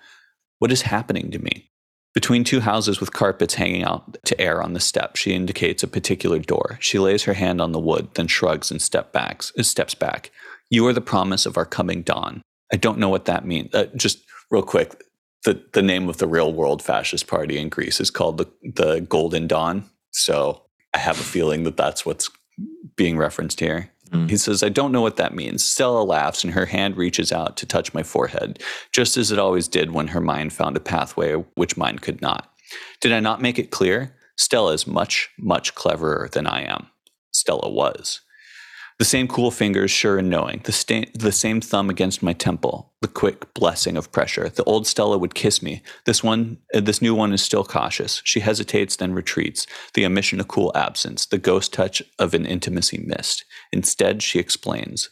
What is happening to me? Between two houses with carpets hanging out to air on the step, she indicates a particular door. She lays her hand on the wood, then shrugs and step backs, steps back. You are the promise of our coming dawn. I don't know what that means. Uh, just real quick, the, the name of the real world fascist party in Greece is called the, the Golden Dawn. So I have a feeling that that's what's being referenced here. Mm. He says, I don't know what that means. Stella laughs and her hand reaches out to touch my forehead, just as it always did when her mind found a pathway which mine could not. Did I not make it clear? Stella is much, much cleverer than I am. Stella was. The same cool fingers, sure and knowing, the, sta- the same thumb against my temple, the quick blessing of pressure. The old Stella would kiss me. This one, uh, this new one is still cautious. She hesitates, then retreats. The omission of cool absence, the ghost touch of an intimacy missed. Instead, she explains.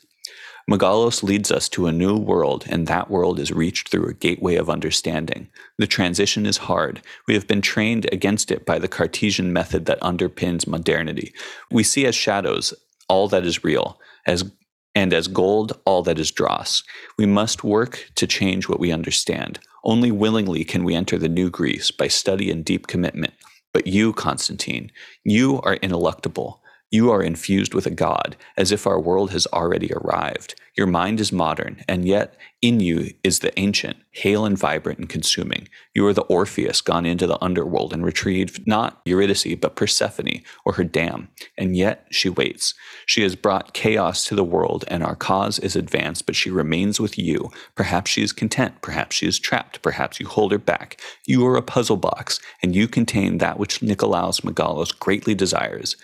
Megalos leads us to a new world, and that world is reached through a gateway of understanding. The transition is hard. We have been trained against it by the Cartesian method that underpins modernity. We see as shadows all that is real, as and as gold all that is dross. We must work to change what we understand. Only willingly can we enter the new Greece by study and deep commitment. But you, Constantine, you are ineluctable. You are infused with a god, as if our world has already arrived. Your mind is modern, and yet In you is the ancient, hale and vibrant and consuming. You are the Orpheus gone into the underworld and retrieved not Eurydice, but Persephone or her dam. And yet she waits. She has brought chaos to the world, and our cause is advanced, but she remains with you. Perhaps she is content, perhaps she is trapped, perhaps you hold her back. You are a puzzle box, and you contain that which Nikolaos Megalos greatly desires.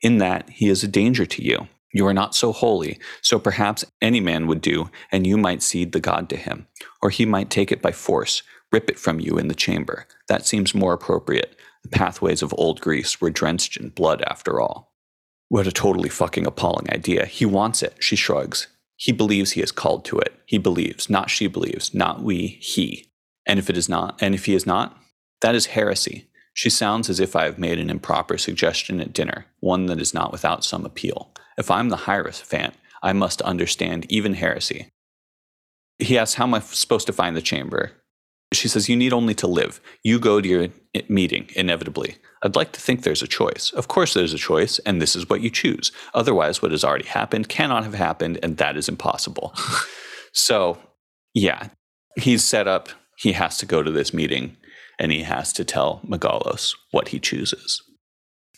In that, he is a danger to you. You are not so holy, so perhaps any man would do, and you might cede the god to him. Or he might take it by force, rip it from you in the chamber. That seems more appropriate. The pathways of old Greece were drenched in blood after all. What a totally fucking appalling idea. He wants it, she shrugs. He believes he is called to it. He believes, not she believes, not we, he. And if it is not, and if he is not, that is heresy. She sounds as if I have made an improper suggestion at dinner, one that is not without some appeal. If I'm the Hierophant, I must understand even heresy. He asks, How am I supposed to find the chamber? She says, You need only to live. You go to your meeting, inevitably. I'd like to think there's a choice. Of course, there's a choice, and this is what you choose. Otherwise, what has already happened cannot have happened, and that is impossible. so, yeah, he's set up. He has to go to this meeting, and he has to tell Megalos what he chooses.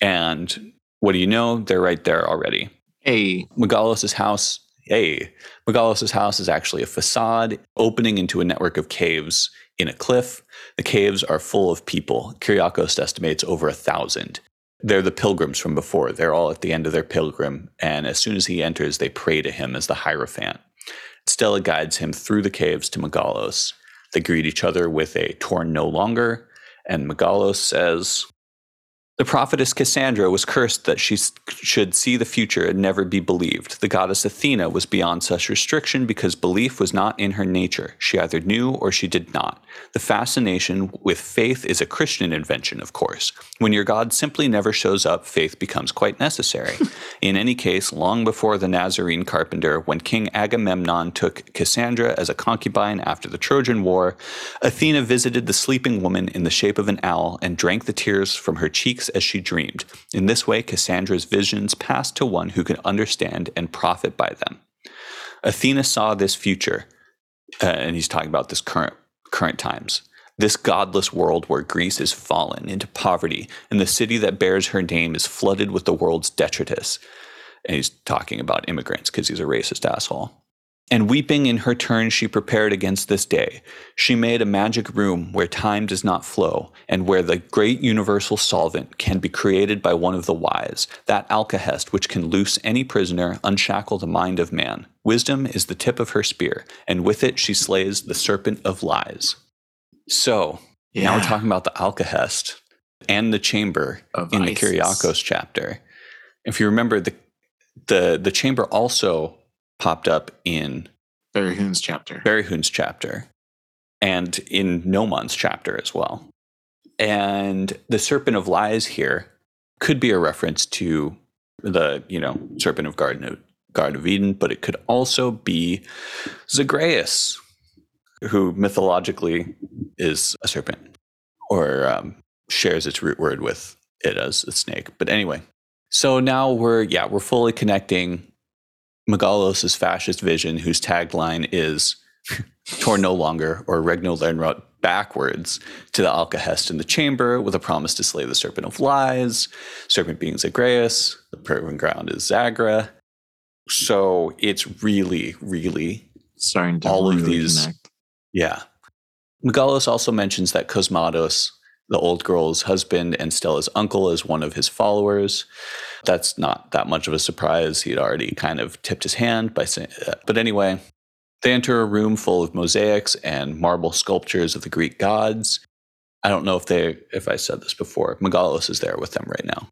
And what do you know? They're right there already. Hey, Megalos' house. Hey, Megalos' house is actually a facade opening into a network of caves in a cliff. The caves are full of people. Kyriakos estimates over a thousand. They're the pilgrims from before. They're all at the end of their pilgrim, and as soon as he enters, they pray to him as the Hierophant. Stella guides him through the caves to Megalos. They greet each other with a torn no longer, and Megalos says, the prophetess Cassandra was cursed that she should see the future and never be believed. The goddess Athena was beyond such restriction because belief was not in her nature. She either knew or she did not. The fascination with faith is a Christian invention, of course. When your God simply never shows up, faith becomes quite necessary. in any case, long before the Nazarene carpenter, when King Agamemnon took Cassandra as a concubine after the Trojan War, Athena visited the sleeping woman in the shape of an owl and drank the tears from her cheeks as she dreamed. In this way, Cassandra's visions passed to one who could understand and profit by them. Athena saw this future, uh, and he's talking about this current current times. This godless world where Greece is fallen into poverty, and the city that bears her name is flooded with the world's detritus. And he's talking about immigrants because he's a racist asshole. And weeping in her turn, she prepared against this day. She made a magic room where time does not flow, and where the great universal solvent can be created by one of the wise, that alkahest which can loose any prisoner, unshackle the mind of man. Wisdom is the tip of her spear, and with it she slays the serpent of lies. So, yeah. now we're talking about the alkahest and the chamber of in Isis. the Kyriakos chapter. If you remember, the the the chamber also popped up in Berihun's chapter. Berihun's chapter. And in Gnomon's chapter as well. And the Serpent of Lies here could be a reference to the, you know, Serpent of Garden of Garden of Eden, but it could also be Zagreus, who mythologically is a serpent or um, shares its root word with it as a snake. But anyway, so now we're yeah we're fully connecting Megalos' fascist vision, whose tagline is "Torn no longer" or Regno Lernrot backwards to the Alcahest in the chamber with a promise to slay the Serpent of Lies, Serpent being Zagreus, the proving ground is Zagra. So it's really, really starting to all really of these. Connect. Yeah. Megalos also mentions that Cosmatos, the old girl's husband and Stella's uncle, is one of his followers that's not that much of a surprise. He'd already kind of tipped his hand by saying, uh, but anyway, they enter a room full of mosaics and marble sculptures of the Greek gods. I don't know if they, if I said this before. Megalos is there with them right now.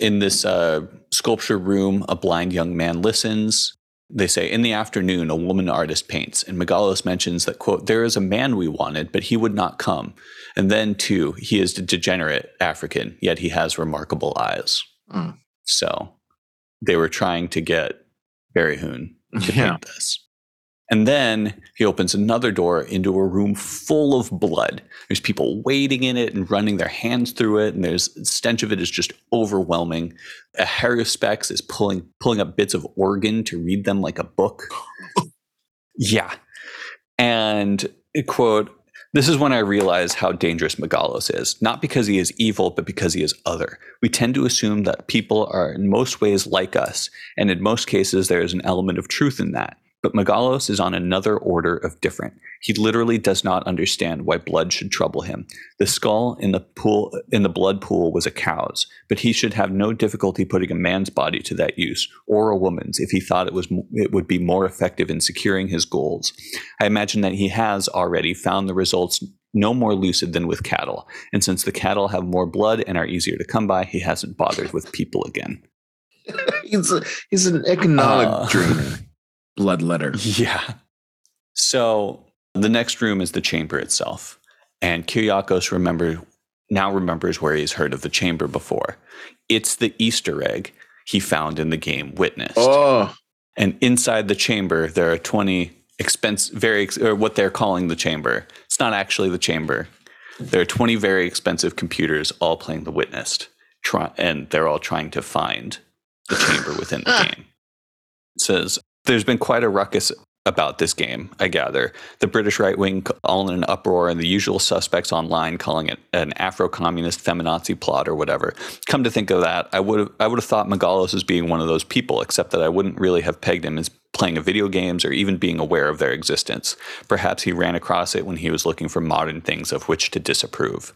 In this uh, sculpture room, a blind young man listens. They say, in the afternoon, a woman artist paints, and Megalos mentions that, quote, there is a man we wanted, but he would not come. And then, too, he is a degenerate African, yet he has remarkable eyes. Mm. So they were trying to get Berihun to yeah. paint this. And then he opens another door into a room full of blood. There's people waiting in it and running their hands through it, and there's the stench of it is just overwhelming. A Haruspex is pulling pulling up bits of organ to read them like a book. yeah. And quote, this is when I realize how dangerous Megalos is, not because he is evil, but because he is other. We tend to assume that people are in most ways like us, and in most cases, there is an element of truth in that. But Megalos is on another order of different. He literally does not understand why blood should trouble him. The skull in the pool in the blood pool was a cow's, but he should have no difficulty putting a man's body to that use, or a woman's, if he thought it was it would be more effective in securing his goals. I imagine that he has already found the results no more lucid than with cattle, and since the cattle have more blood and are easier to come by, he hasn't bothered with people again. he's a, he's an economic Uh. drainer. Bloodletter. Yeah. So the next room is the chamber itself. And Kyriakos remember now remembers where he's heard of the chamber before. It's the Easter egg he found in the game Witness. Oh, And inside the chamber, there are 20 expense very or what they're calling the chamber. It's not actually the chamber. There are 20 very expensive computers all playing the Witnessed. Try, and they're all trying to find the chamber within the game. It says there's been quite a ruckus about this game, I gather. The British right wing all in an uproar, and the usual suspects online calling it an Afro communist feminazi plot or whatever. Come to think of that, I would have I would have thought Megalos as being one of those people, except that I wouldn't really have pegged him as playing video games or even being aware of their existence. Perhaps he ran across it when he was looking for modern things of which to disapprove.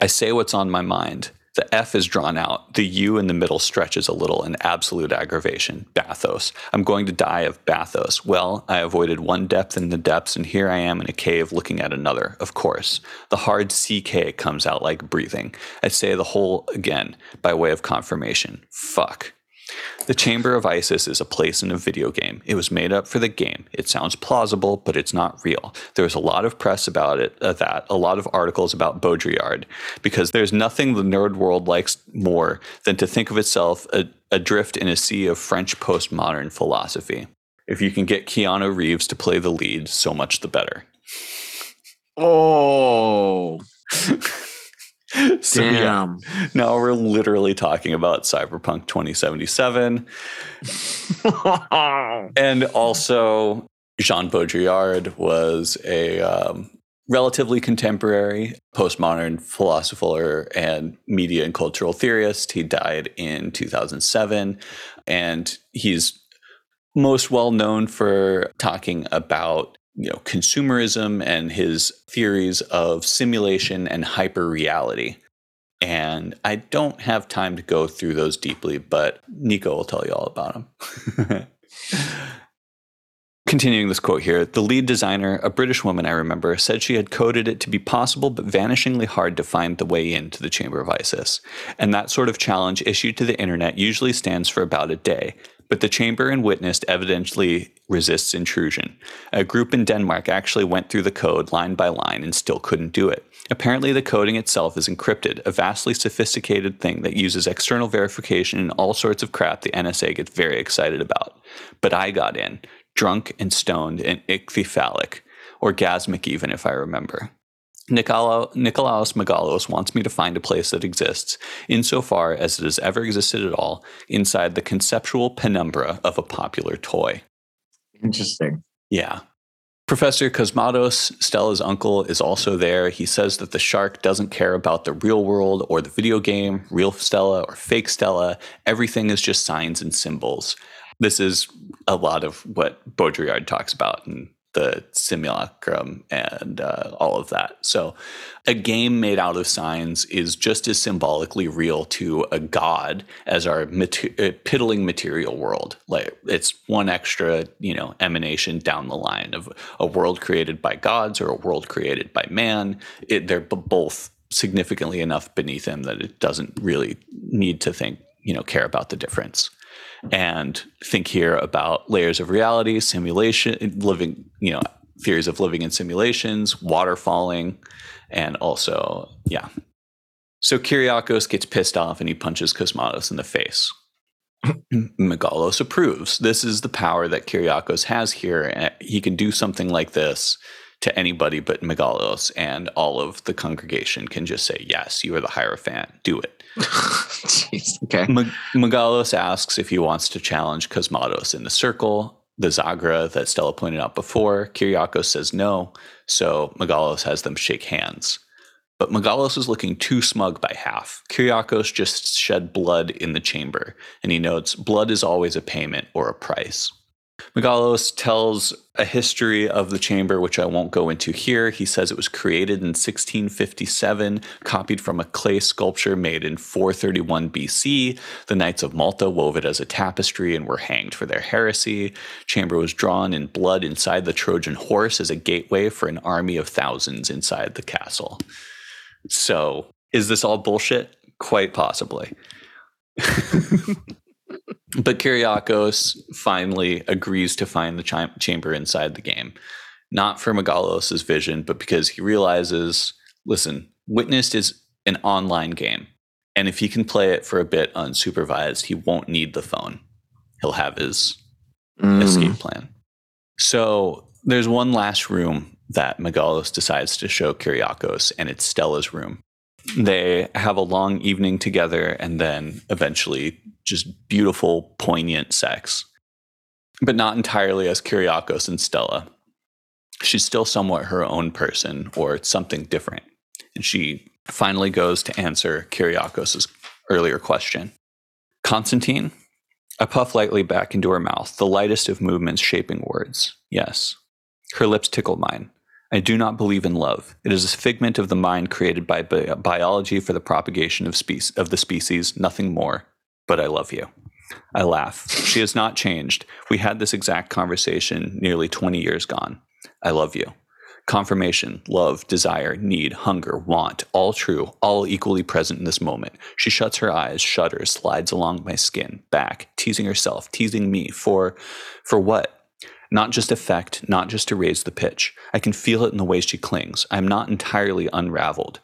I say what's on my mind. The F is drawn out. The U in the middle stretches a little in absolute aggravation. Bathos. I'm going to die of bathos. Well, I avoided one depth in the depths, and here I am in a cave looking at another, of course. The hard CK comes out like breathing. I say the whole again by way of confirmation. Fuck. The Chamber of Isis is a place in a video game. It was made up for the game. It sounds plausible, but it's not real. There was a lot of press about it, uh, that, a lot of articles about Baudrillard, because there's nothing the nerd world likes more than to think of itself a, adrift in a sea of French postmodern philosophy. If you can get Keanu Reeves to play the lead, so much the better. oh, So, yeah, damn. now we're literally talking about Cyberpunk 2077. and also Jean Baudrillard was a um, relatively contemporary postmodern philosopher and media and cultural theorist. He died in 2007, and he's most well known for talking about you know consumerism and his theories of simulation and hyper reality. And I don't have time to go through those deeply, but Nico will tell you all about them. Continuing this quote here, the lead designer, a British woman I remember, said she had coded it to be possible but vanishingly hard to find the way into the Chamber of Isis. And that sort of challenge issued to the internet usually stands for about a day. But the chamber and witnessed evidently resists intrusion. A group in Denmark actually went through the code line by line and still couldn't do it. Apparently, the coding itself is encrypted, a vastly sophisticated thing that uses external verification and all sorts of crap the NSA gets very excited about. But I got in, drunk and stoned and ithyphallic, orgasmic even if I remember. Nicolo, Nicolaus Megalos wants me to find a place that exists, insofar as it has ever existed at all, inside the conceptual penumbra of a popular toy. Interesting. Yeah. Professor Cosmatos, Stella's uncle, is also there. He says that the shark doesn't care about the real world or the video game, real Stella or fake Stella. Everything is just signs and symbols. This is a lot of what Baudrillard talks about in the simulacrum and uh, all of that. So, a game made out of signs is just as symbolically real to a god as our uh, piddling material world. Like it's one extra, you know, emanation down the line of a world created by gods or a world created by man. It, they're both significantly enough beneath him that it doesn't really need to think, you know, care about the difference and think here about layers of reality, simulation, living, you know, theories of living in simulations, waterfalling, and also, yeah. So Kyriakos gets pissed off and he punches Cosmatos in the face. Megalos approves. This is the power that Kyriakos has here. and He can do something like this to anybody but Megalos, and all of the congregation can just say, Yes, you are the Hierophant. Do it. Jeez. Okay. Megalos asks if he wants to challenge Cosmatos in the circle. the Zagra that Stella pointed out before. Kyriakos says no, so Megalos has them shake hands. But Megalos is looking too smug by half. Kyriakos just shed blood in the chamber, and he notes blood is always a payment or a price. Megalos tells a history of the chamber, which I won't go into here. He says it was created in 1657, copied from a clay sculpture made in 431 BC. The Knights of Malta wove it as a tapestry and were hanged for their heresy. Chamber was drawn in blood inside the Trojan horse as a gateway for an army of thousands inside the castle. So, is this all bullshit? Quite possibly. But Kyriakos finally agrees to find the ch- chamber inside the game, not for Megalos' vision, but because he realizes listen, Witnessed is an online game. And if he can play it for a bit unsupervised, he won't need the phone. He'll have his mm. escape plan. So there's one last room that Megalos decides to show Kyriakos, and it's Stella's room. They have a long evening together and then eventually just beautiful, poignant sex, but not entirely as Kyriakos and Stella. She's still somewhat her own person or something different. And she finally goes to answer Kyriakos' earlier question. Constantine, I puff lightly back into her mouth, the lightest of movements shaping words. Yes. Her lips tickle mine. I do not believe in love. It is a figment of the mind created by bi- biology for the propagation of, spe- of the species, nothing more but I love you. I laugh. She has not changed. We had this exact conversation nearly 20 years gone. I love you. Confirmation, love, desire, need, hunger, want, all true, all equally present in this moment. She shuts her eyes, shudders, slides along my skin, back, teasing herself, teasing me for for what? Not just effect, not just to raise the pitch. I can feel it in the way she clings. I am not entirely unraveled.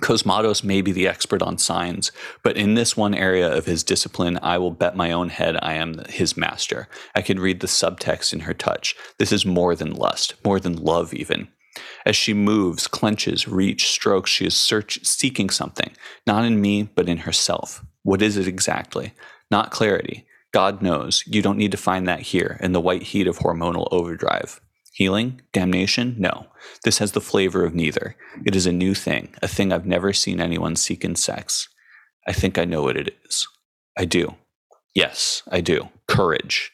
Cosmatos may be the expert on signs, but in this one area of his discipline, I will bet my own head I am his master. I can read the subtext in her touch. This is more than lust, more than love, even. As she moves, clenches, reach, strokes, she is search, seeking something, not in me, but in herself. What is it exactly? Not clarity. God knows. You don't need to find that here in the white heat of hormonal overdrive. Healing? Damnation? No. This has the flavor of neither. It is a new thing, a thing I've never seen anyone seek in sex. I think I know what it is. I do. Yes, I do. Courage.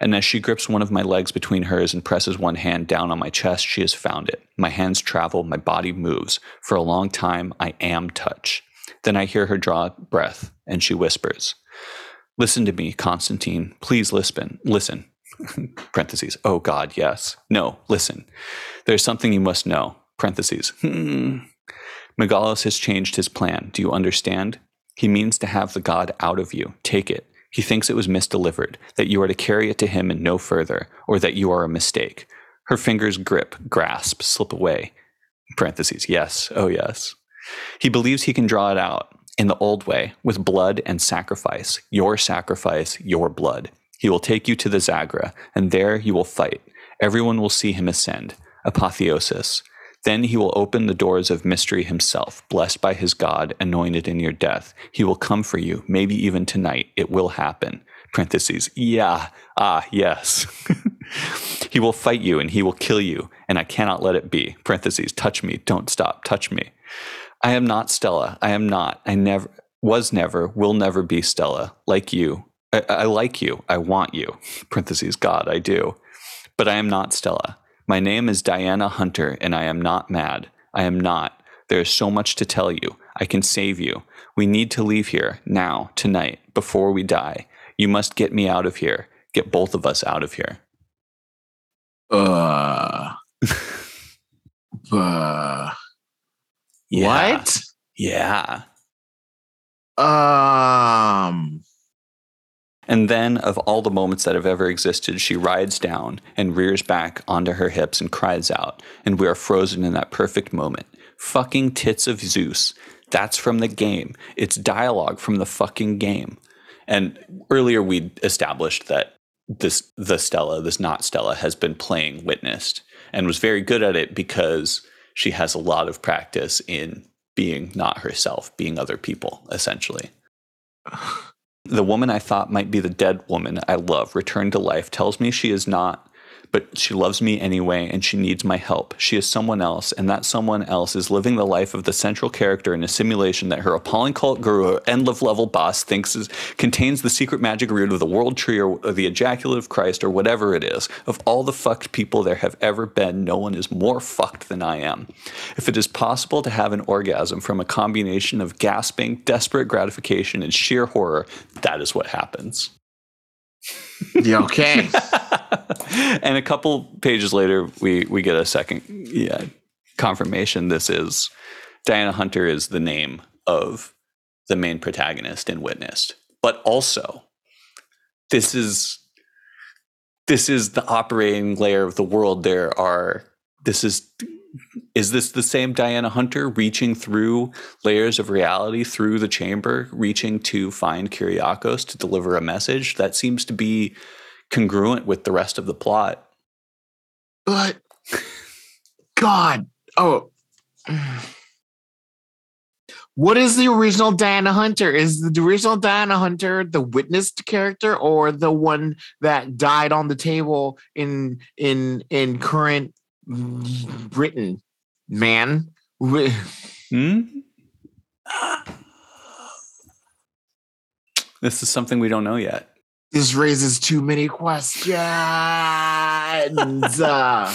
And as she grips one of my legs between hers and presses one hand down on my chest, she has found it. My hands travel, my body moves. For a long time, I am touch. Then I hear her draw breath, and she whispers, Listen to me, Constantine. Please listen. Listen. parentheses. Oh God, yes. No, listen. There's something you must know. Parentheses. Hmm. Megalos has changed his plan. Do you understand? He means to have the God out of you. Take it. He thinks it was misdelivered, that you are to carry it to him and no further, or that you are a mistake. Her fingers grip, grasp, slip away. Parentheses. Yes. Oh, yes. He believes he can draw it out in the old way, with blood and sacrifice. Your sacrifice, your blood. He will take you to the Zagra, and there you will fight. Everyone will see him ascend. Apotheosis. Then he will open the doors of mystery himself, blessed by his God, anointed in your death. He will come for you, maybe even tonight. It will happen. Parentheses. Yeah. Ah, yes. he will fight you and he will kill you, and I cannot let it be. Parentheses. Touch me. Don't stop. Touch me. I am not Stella. I am not. I never was never, will never be Stella. Like you, I, I like you. I want you. Parentheses, God, I do. But I am not Stella. My name is Diana Hunter, and I am not mad. I am not. There is so much to tell you. I can save you. We need to leave here, now, tonight, before we die. You must get me out of here. Get both of us out of here. Uh. uh. Yeah. What? Yeah. Um. And then, of all the moments that have ever existed, she rides down and rears back onto her hips and cries out, and we are frozen in that perfect moment. Fucking tits of Zeus. That's from the game. It's dialogue from the fucking game. And earlier we established that this the Stella, this not Stella, has been playing Witnessed and was very good at it because she has a lot of practice in being not herself, being other people, essentially. The woman I thought might be the dead woman I love returned to life tells me she is not but she loves me anyway and she needs my help. She is someone else, and that someone else is living the life of the central character in a simulation that her appalling cult guru, end of level boss, thinks is, contains the secret magic root of the world tree or, or the ejaculate of Christ or whatever it is. Of all the fucked people there have ever been, no one is more fucked than I am. If it is possible to have an orgasm from a combination of gasping, desperate gratification, and sheer horror, that is what happens. Okay. and a couple pages later, we we get a second yeah, confirmation. This is Diana Hunter is the name of the main protagonist in Witnessed, but also this is this is the operating layer of the world. There are this is is this the same Diana Hunter reaching through layers of reality through the chamber, reaching to find Kyriakos to deliver a message? That seems to be congruent with the rest of the plot. But God, oh, what is the original Diana Hunter? Is the original Diana Hunter the witnessed character or the one that died on the table in in in current Britain? Man, hmm? This is something we don't know yet. This raises too many questions. uh,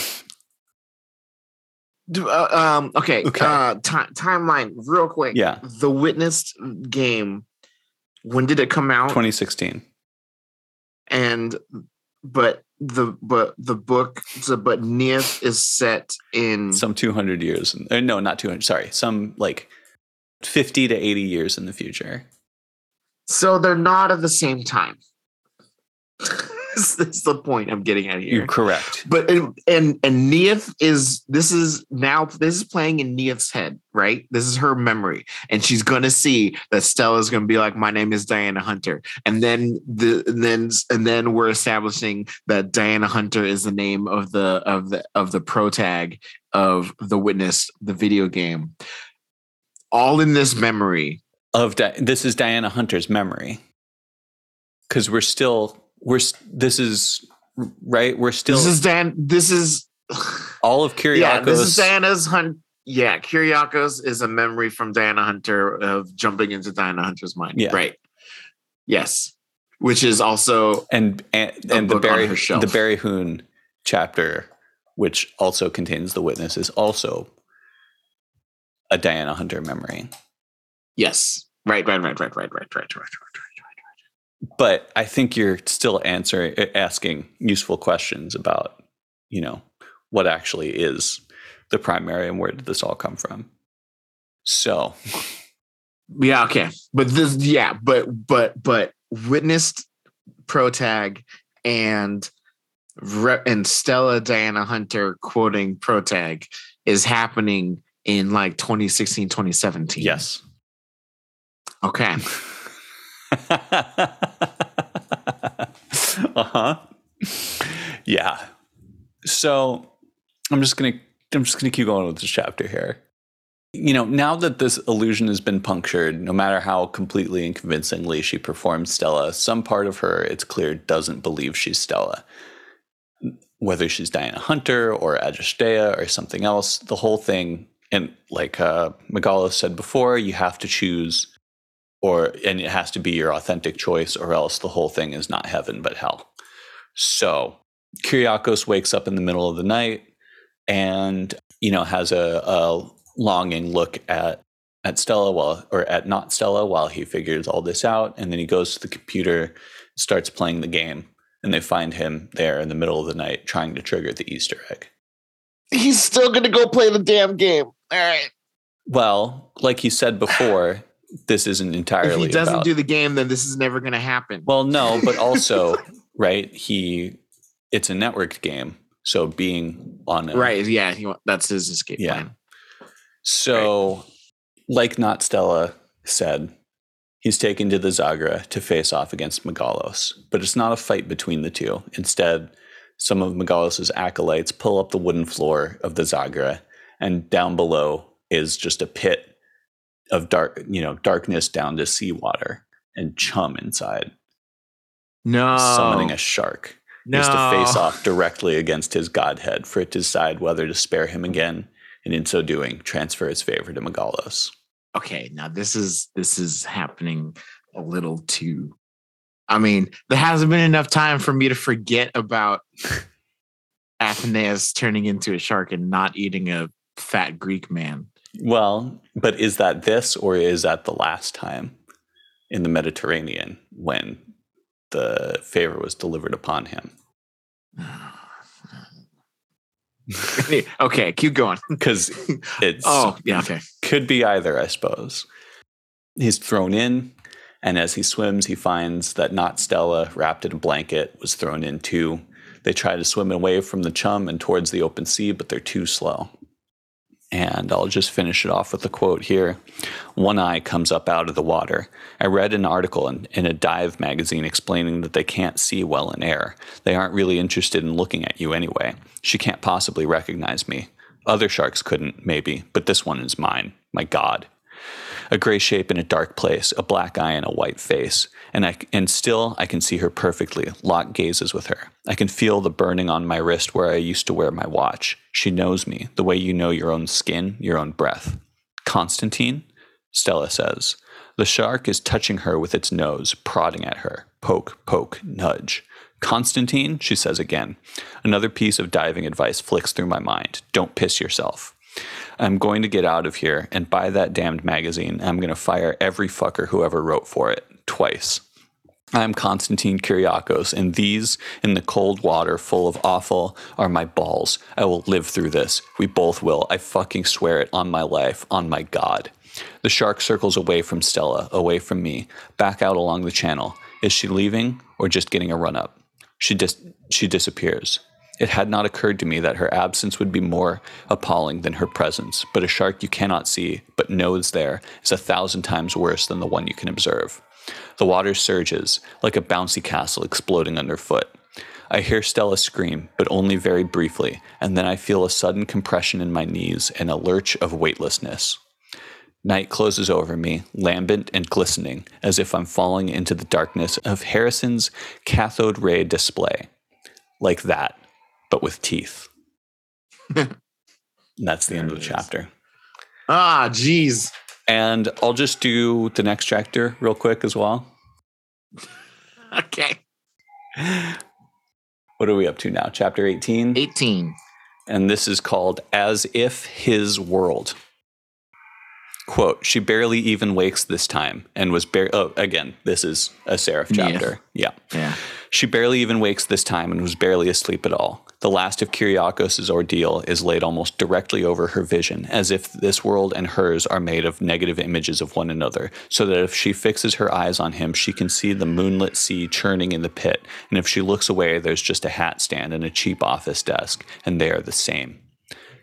um, okay. Okay. Uh, ti timeline, real quick. Yeah. The Witnessed game. When did it come out? 2016. And but the but the book so, but Neith is set in Some 200 years. in- uh, no, not 200. Sorry. Some like 50 to 80 years in the future. so they're not at the same time. That's the point I'm getting at here. You're correct. But and and and Neith is this is now this is playing in Neith's head, right? This is her memory, and she's gonna see that Stella's gonna be like, "My name is Diana Hunter," and then the and then and then we're establishing that Diana Hunter is the name of the of the of the pro tag of the Witness, the video game. All in this memory. Of Di- this is Diana Hunter's memory. Cuz we're still we're this is right, we're still this is Dan. This is all of Kyriakos yeah. This is Diana's hunt. Yeah, Kyriakos is a memory from Diana Hunter of jumping into Diana Hunter's mind. Yeah. Right. Yes. Which is also and and, and the Barry the Berihun chapter, which also contains the witness, is also a Diana Hunter memory. yes. Right, right, right, right, right, right, right, right, right, right. But I think you're still answering asking useful questions about, you know, what actually is the primary and where did this all come from. So Yeah, okay. But this yeah, but but but witnessed protag and Re- and Stella Diana Hunter quoting protag is happening in like 2016 2017 yes. okay uh-huh. Yeah. So I'm just gonna I'm just gonna keep going with this chapter here. You know, now that this illusion has been punctured, no matter how completely and convincingly she performs Stella, some part of her, it's clear, doesn't believe she's Stella. Whether she's Diana Hunter or Agistea or something else, the whole thing, and like uh, Megalo said before, you have to choose or and it has to be your authentic choice or else the whole thing is not heaven but hell. So kyriakos wakes up in the middle of the night and you know has a, a longing look at at stella while or at not stella while he figures all this out and then he goes to the computer starts playing the game and they find him there in the middle of the night trying to trigger the easter egg. He's still gonna go play the damn game. All right. Well like you said before this isn't entirely if he doesn't about, do the game then this is never gonna happen Well, no, but also, right? He, it's a networked game, so being on a, right yeah he, that's his escape Yeah. plan So, like not Stella said, he's taken to the Zagra to face off against Megalos, but it's not a fight between the two. Instead, some of Megalos's acolytes pull up the wooden floor of the Zagra, and down below is just a pit of dark, you know, darkness down to seawater. and chum inside, No. summoning a shark. No. has to face off directly against his godhead for it to decide whether to spare him again, and in so doing, transfer his favor to Megalos. Okay, now this is this is happening a little too. I mean, there hasn't been enough time for me to forget about Athenais turning into a shark and not eating a fat Greek man. Well, but is that this or is that the last time in the Mediterranean when the favor was delivered upon him? okay, keep going. Because it's Oh, yeah, okay. could be either, I suppose. He's thrown in, and as he swims, he finds that not Stella, wrapped in a blanket, was thrown in too. They try to swim away from the chum and towards the open sea, but they're too slow. And I'll just finish it off with a quote here. One eye comes up out of the water. I read an article in, in a dive magazine explaining that they can't see well in air. They aren't really interested in looking at you anyway. She can't possibly recognize me. Other sharks couldn't, maybe, but this one is mine. My God. A gray shape in a dark place, a black eye and a white face, and I and still I can see her perfectly. Lock gazes with her. I can feel the burning on my wrist where I used to wear my watch. She knows me, the way you know your own skin, your own breath. Constantine, Stella says. The shark is touching her with its nose, prodding at her. Poke, poke, nudge. Constantine, she says again. Another piece of diving advice flicks through my mind. Don't piss yourself. I'm going to get out of here and buy that damned magazine. I'm going to fire every fucker who ever wrote for it twice. I'm Constantine Kyriakos, and these in the cold water full of offal are my balls. I will live through this. We both will. I fucking swear it on my life, on my God. The shark circles away from Stella, away from me, back out along the channel. Is she leaving or just getting a run up? She dis- she disappears. It had not occurred to me that her absence would be more appalling than her presence, but a shark you cannot see but knows there is a thousand times worse than the one you can observe. The water surges, like a bouncy castle exploding underfoot. I hear Stella scream, but only very briefly, and then I feel a sudden compression in my knees and a lurch of weightlessness. Night closes over me, lambent and glistening, as if I'm falling into the darkness of Harrison's cathode ray display. Like that, but with teeth. and that's the There end of the is. chapter. Ah, jeez. And I'll just do the next chapter real quick as well. Okay. What are we up to now? Chapter 18? 18. and this is called As If His World. Quote, she barely even wakes this time and was bare oh again, this is a seraph Yeah. chapter. Yeah. Yeah. She barely even wakes this time and was barely asleep at all. The last of Kyriakos' ordeal is laid almost directly over her vision, as if this world and hers are made of negative images of one another, so that if she fixes her eyes on him, she can see the moonlit sea churning in the pit, and if she looks away, there's just a hat stand and a cheap office desk, and they are the same.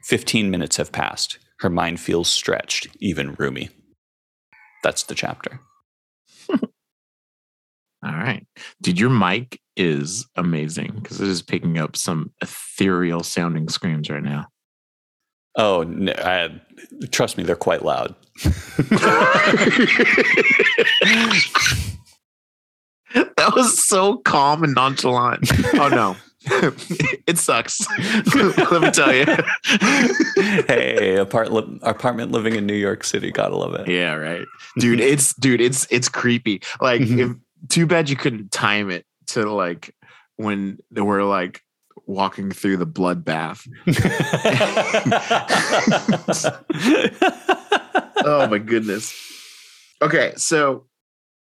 Fifteen minutes have passed. Her mind feels stretched, even roomy. That's the chapter. All right. Dude, your mic is amazing because it is picking up some ethereal sounding screams right now. Oh, no, I, trust me, they're quite loud. that was so calm and nonchalant. Oh no. it sucks. Let me tell you. hey, apart- li- apartment living in New York City, gotta love it. yeah, right. Dude, it's dude, it's it's creepy. Like Mhm. if, too bad you couldn't time it to like when they were like walking through the bloodbath. oh my goodness. Okay, so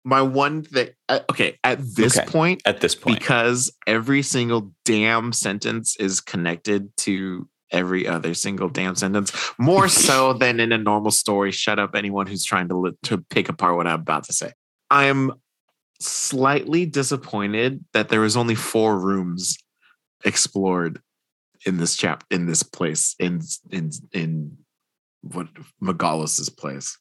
my one thing. uh, Okay, at this Okay. point, At this point, because every single damn sentence is connected to every other single damn sentence, more so than in a normal story. Shut up, anyone who's trying to li- to pick apart what I'm about to say. I'm slightly disappointed that there was only four rooms explored in this chap in this place in in in what Megalos's place.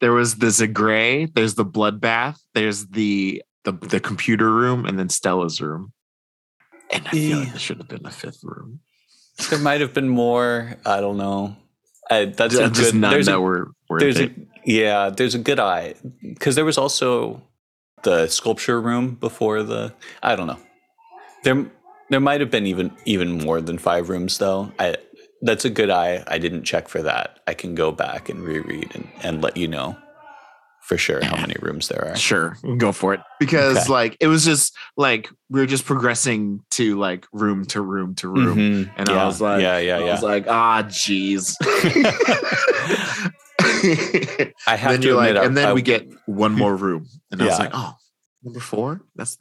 There was the Zagray, there's the bloodbath, there's the the the computer room, and then Stella's room. And I feel like there should have been a fifth room. there might have been more. I don't know. Uh, that's a just good. none that a, were there's it. a yeah. There's a good eye because there was also the sculpture room before the. I don't know. There there might have been even even more than five rooms though. I that's a good eye. I didn't check for that. I can go back and reread and, and let you know for sure how many rooms there are. Sure, go for it. Because Okay. like it was just like we were just progressing to like room to room to room. Mhm. And yeah, I was like, yeah, yeah, I yeah. was like, ah, jeez. I have then to you're like, and then I- we get one more room, and I was like, oh, number four. That's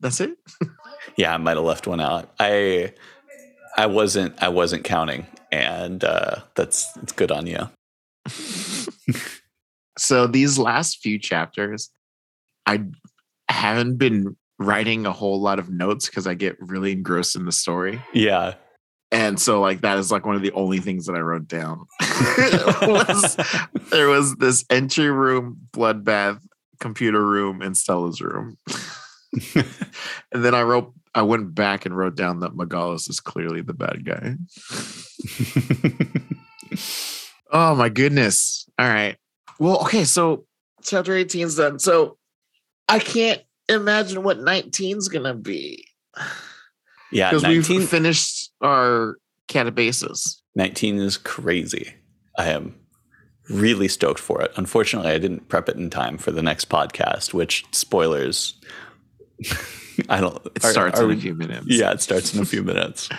that's it. yeah, I might have left one out. I I wasn't I wasn't counting, and uh, that's it's good on you. so these last few chapters, I haven't been writing a whole lot of notes because I get really engrossed in the story. Yeah. And so like that is like one of the only things that I wrote down. was, there was this entry room, bloodbath, computer room, and Stella's room. and then I wrote I went back and wrote down that Megalos is clearly the bad guy. Oh my goodness. All right. Well, okay, so chapter 18 is done. So I can't imagine what 19 is gonna be. Yeah, Because 19, we've finished our catabasis. 19 is crazy. I am really stoked for it. Unfortunately, I didn't prep it in time for the next podcast, which spoilers. I don't. It are- starts are in we- a few minutes. Yeah, it starts in a few minutes.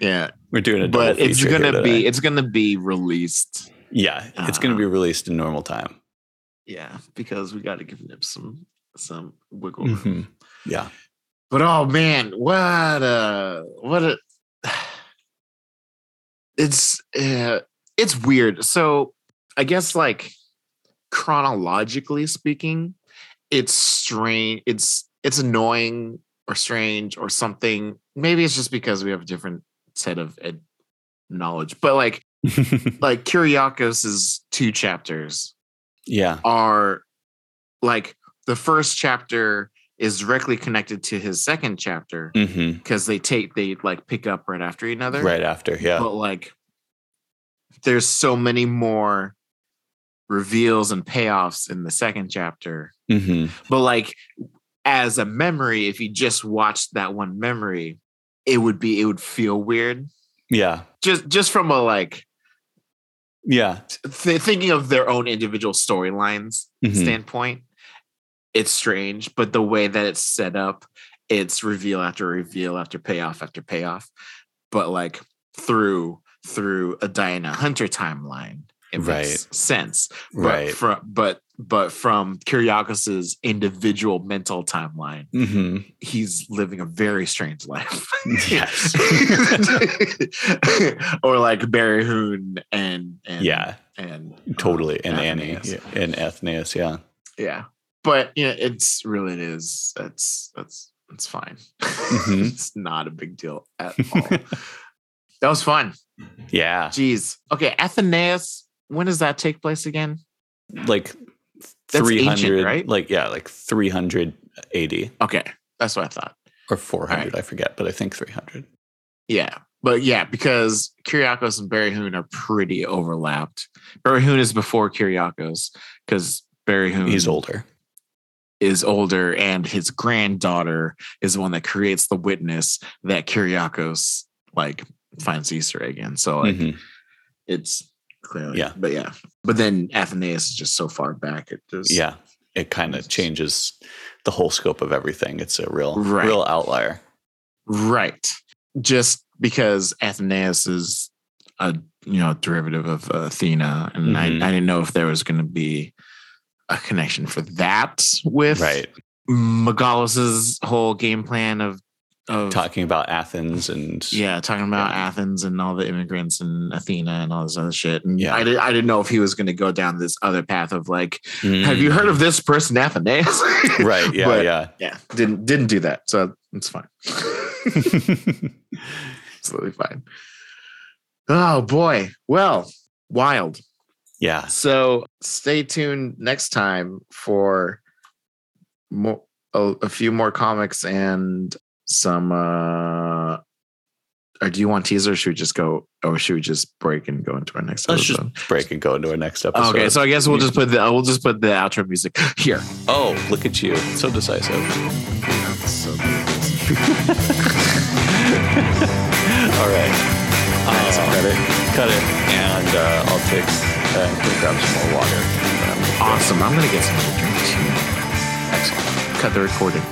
Yeah. We're doing it, But it's gonna be it's gonna be released. yeah, it's going to Uh, be released in normal time. Yeah, because we gotta give Nip some some wiggle room. Mhm. Yeah, But oh man, what a what a it's uh, it's weird. So I guess like chronologically speaking, it's strange. It's it's annoying or strange or something. Maybe it's just because we have a different set of ed- knowledge. But like like Kyriakos's two chapters yeah, are like the first chapter is directly connected to his second chapter because they take they like pick up right after another. right after. Yeah, But like there's so many more reveals and payoffs in the second chapter. hmm But like as a memory, if you just watched that one memory, it would be it would feel weird. yeah, Just just from a like yeah, th- thinking of their own individual storylines Mhm. standpoint, it's strange. But the way that it's set up, it's reveal after reveal after payoff after payoff. But like through through a Diana Hunter timeline, it makes sense. But right. From but but from Kyriakos's individual mental timeline, hmm he's living a very strange life. Yes. or like Berihun and, and Yeah, and totally. uh, And Annie Athenais. and Athenais. Yeah, Yeah. But yeah, it's really it is. That's that's it's fine. Mhm. it's not a big deal at all. that was fun. yeah. Jeez. Okay, Athenais. When does that take place again? Like three hundred, right? Like yeah, like three hundred eighty Okay, that's what I thought. or four hundred. I forget, but I think three hundred. Yeah. But yeah, because Kyriakos and Berihun are pretty overlapped. Berihun is before Kyriakos because Berihun He's older. Is older and his granddaughter is the one that creates the witness that Kyriakos like finds Easter egg in. So like Mhm. it's clearly Yeah. But yeah. But then Athenais is just so far back. It just Yeah, it kind of changes the whole scope of everything. It's a real, Right. real outlier. Right. Just because Athenais is a you know derivative of Athena, and Mhm. I, I didn't know if there was going to be a connection for that with Right. Megalos's whole game plan of of Talking about Athens and yeah, talking about Yeah. Athens and all the immigrants and Athena and all this other shit. And Yeah. I did I didn't know if he was going to go down this other path of like, Mm. have you heard of this person Athenais? Right. Yeah. But- yeah. yeah, didn't didn't do that, so it's fine. Absolutely fine. Oh boy. Well, wild. Yeah. So stay tuned next time for more a, a few more comics and some uh or do you want teaser? Or should we just go? Or should we just break and go into our next Let's just episode? break and go into our next episode. Okay, so I guess we'll just put the we'll just put the outro music here. oh, look at you, so decisive. So, All right, uh, cut it, cut it, and uh, I'll take uh, go grab some more water. Awesome. I'm gonna get some to drink too. excellent. Cut the recording.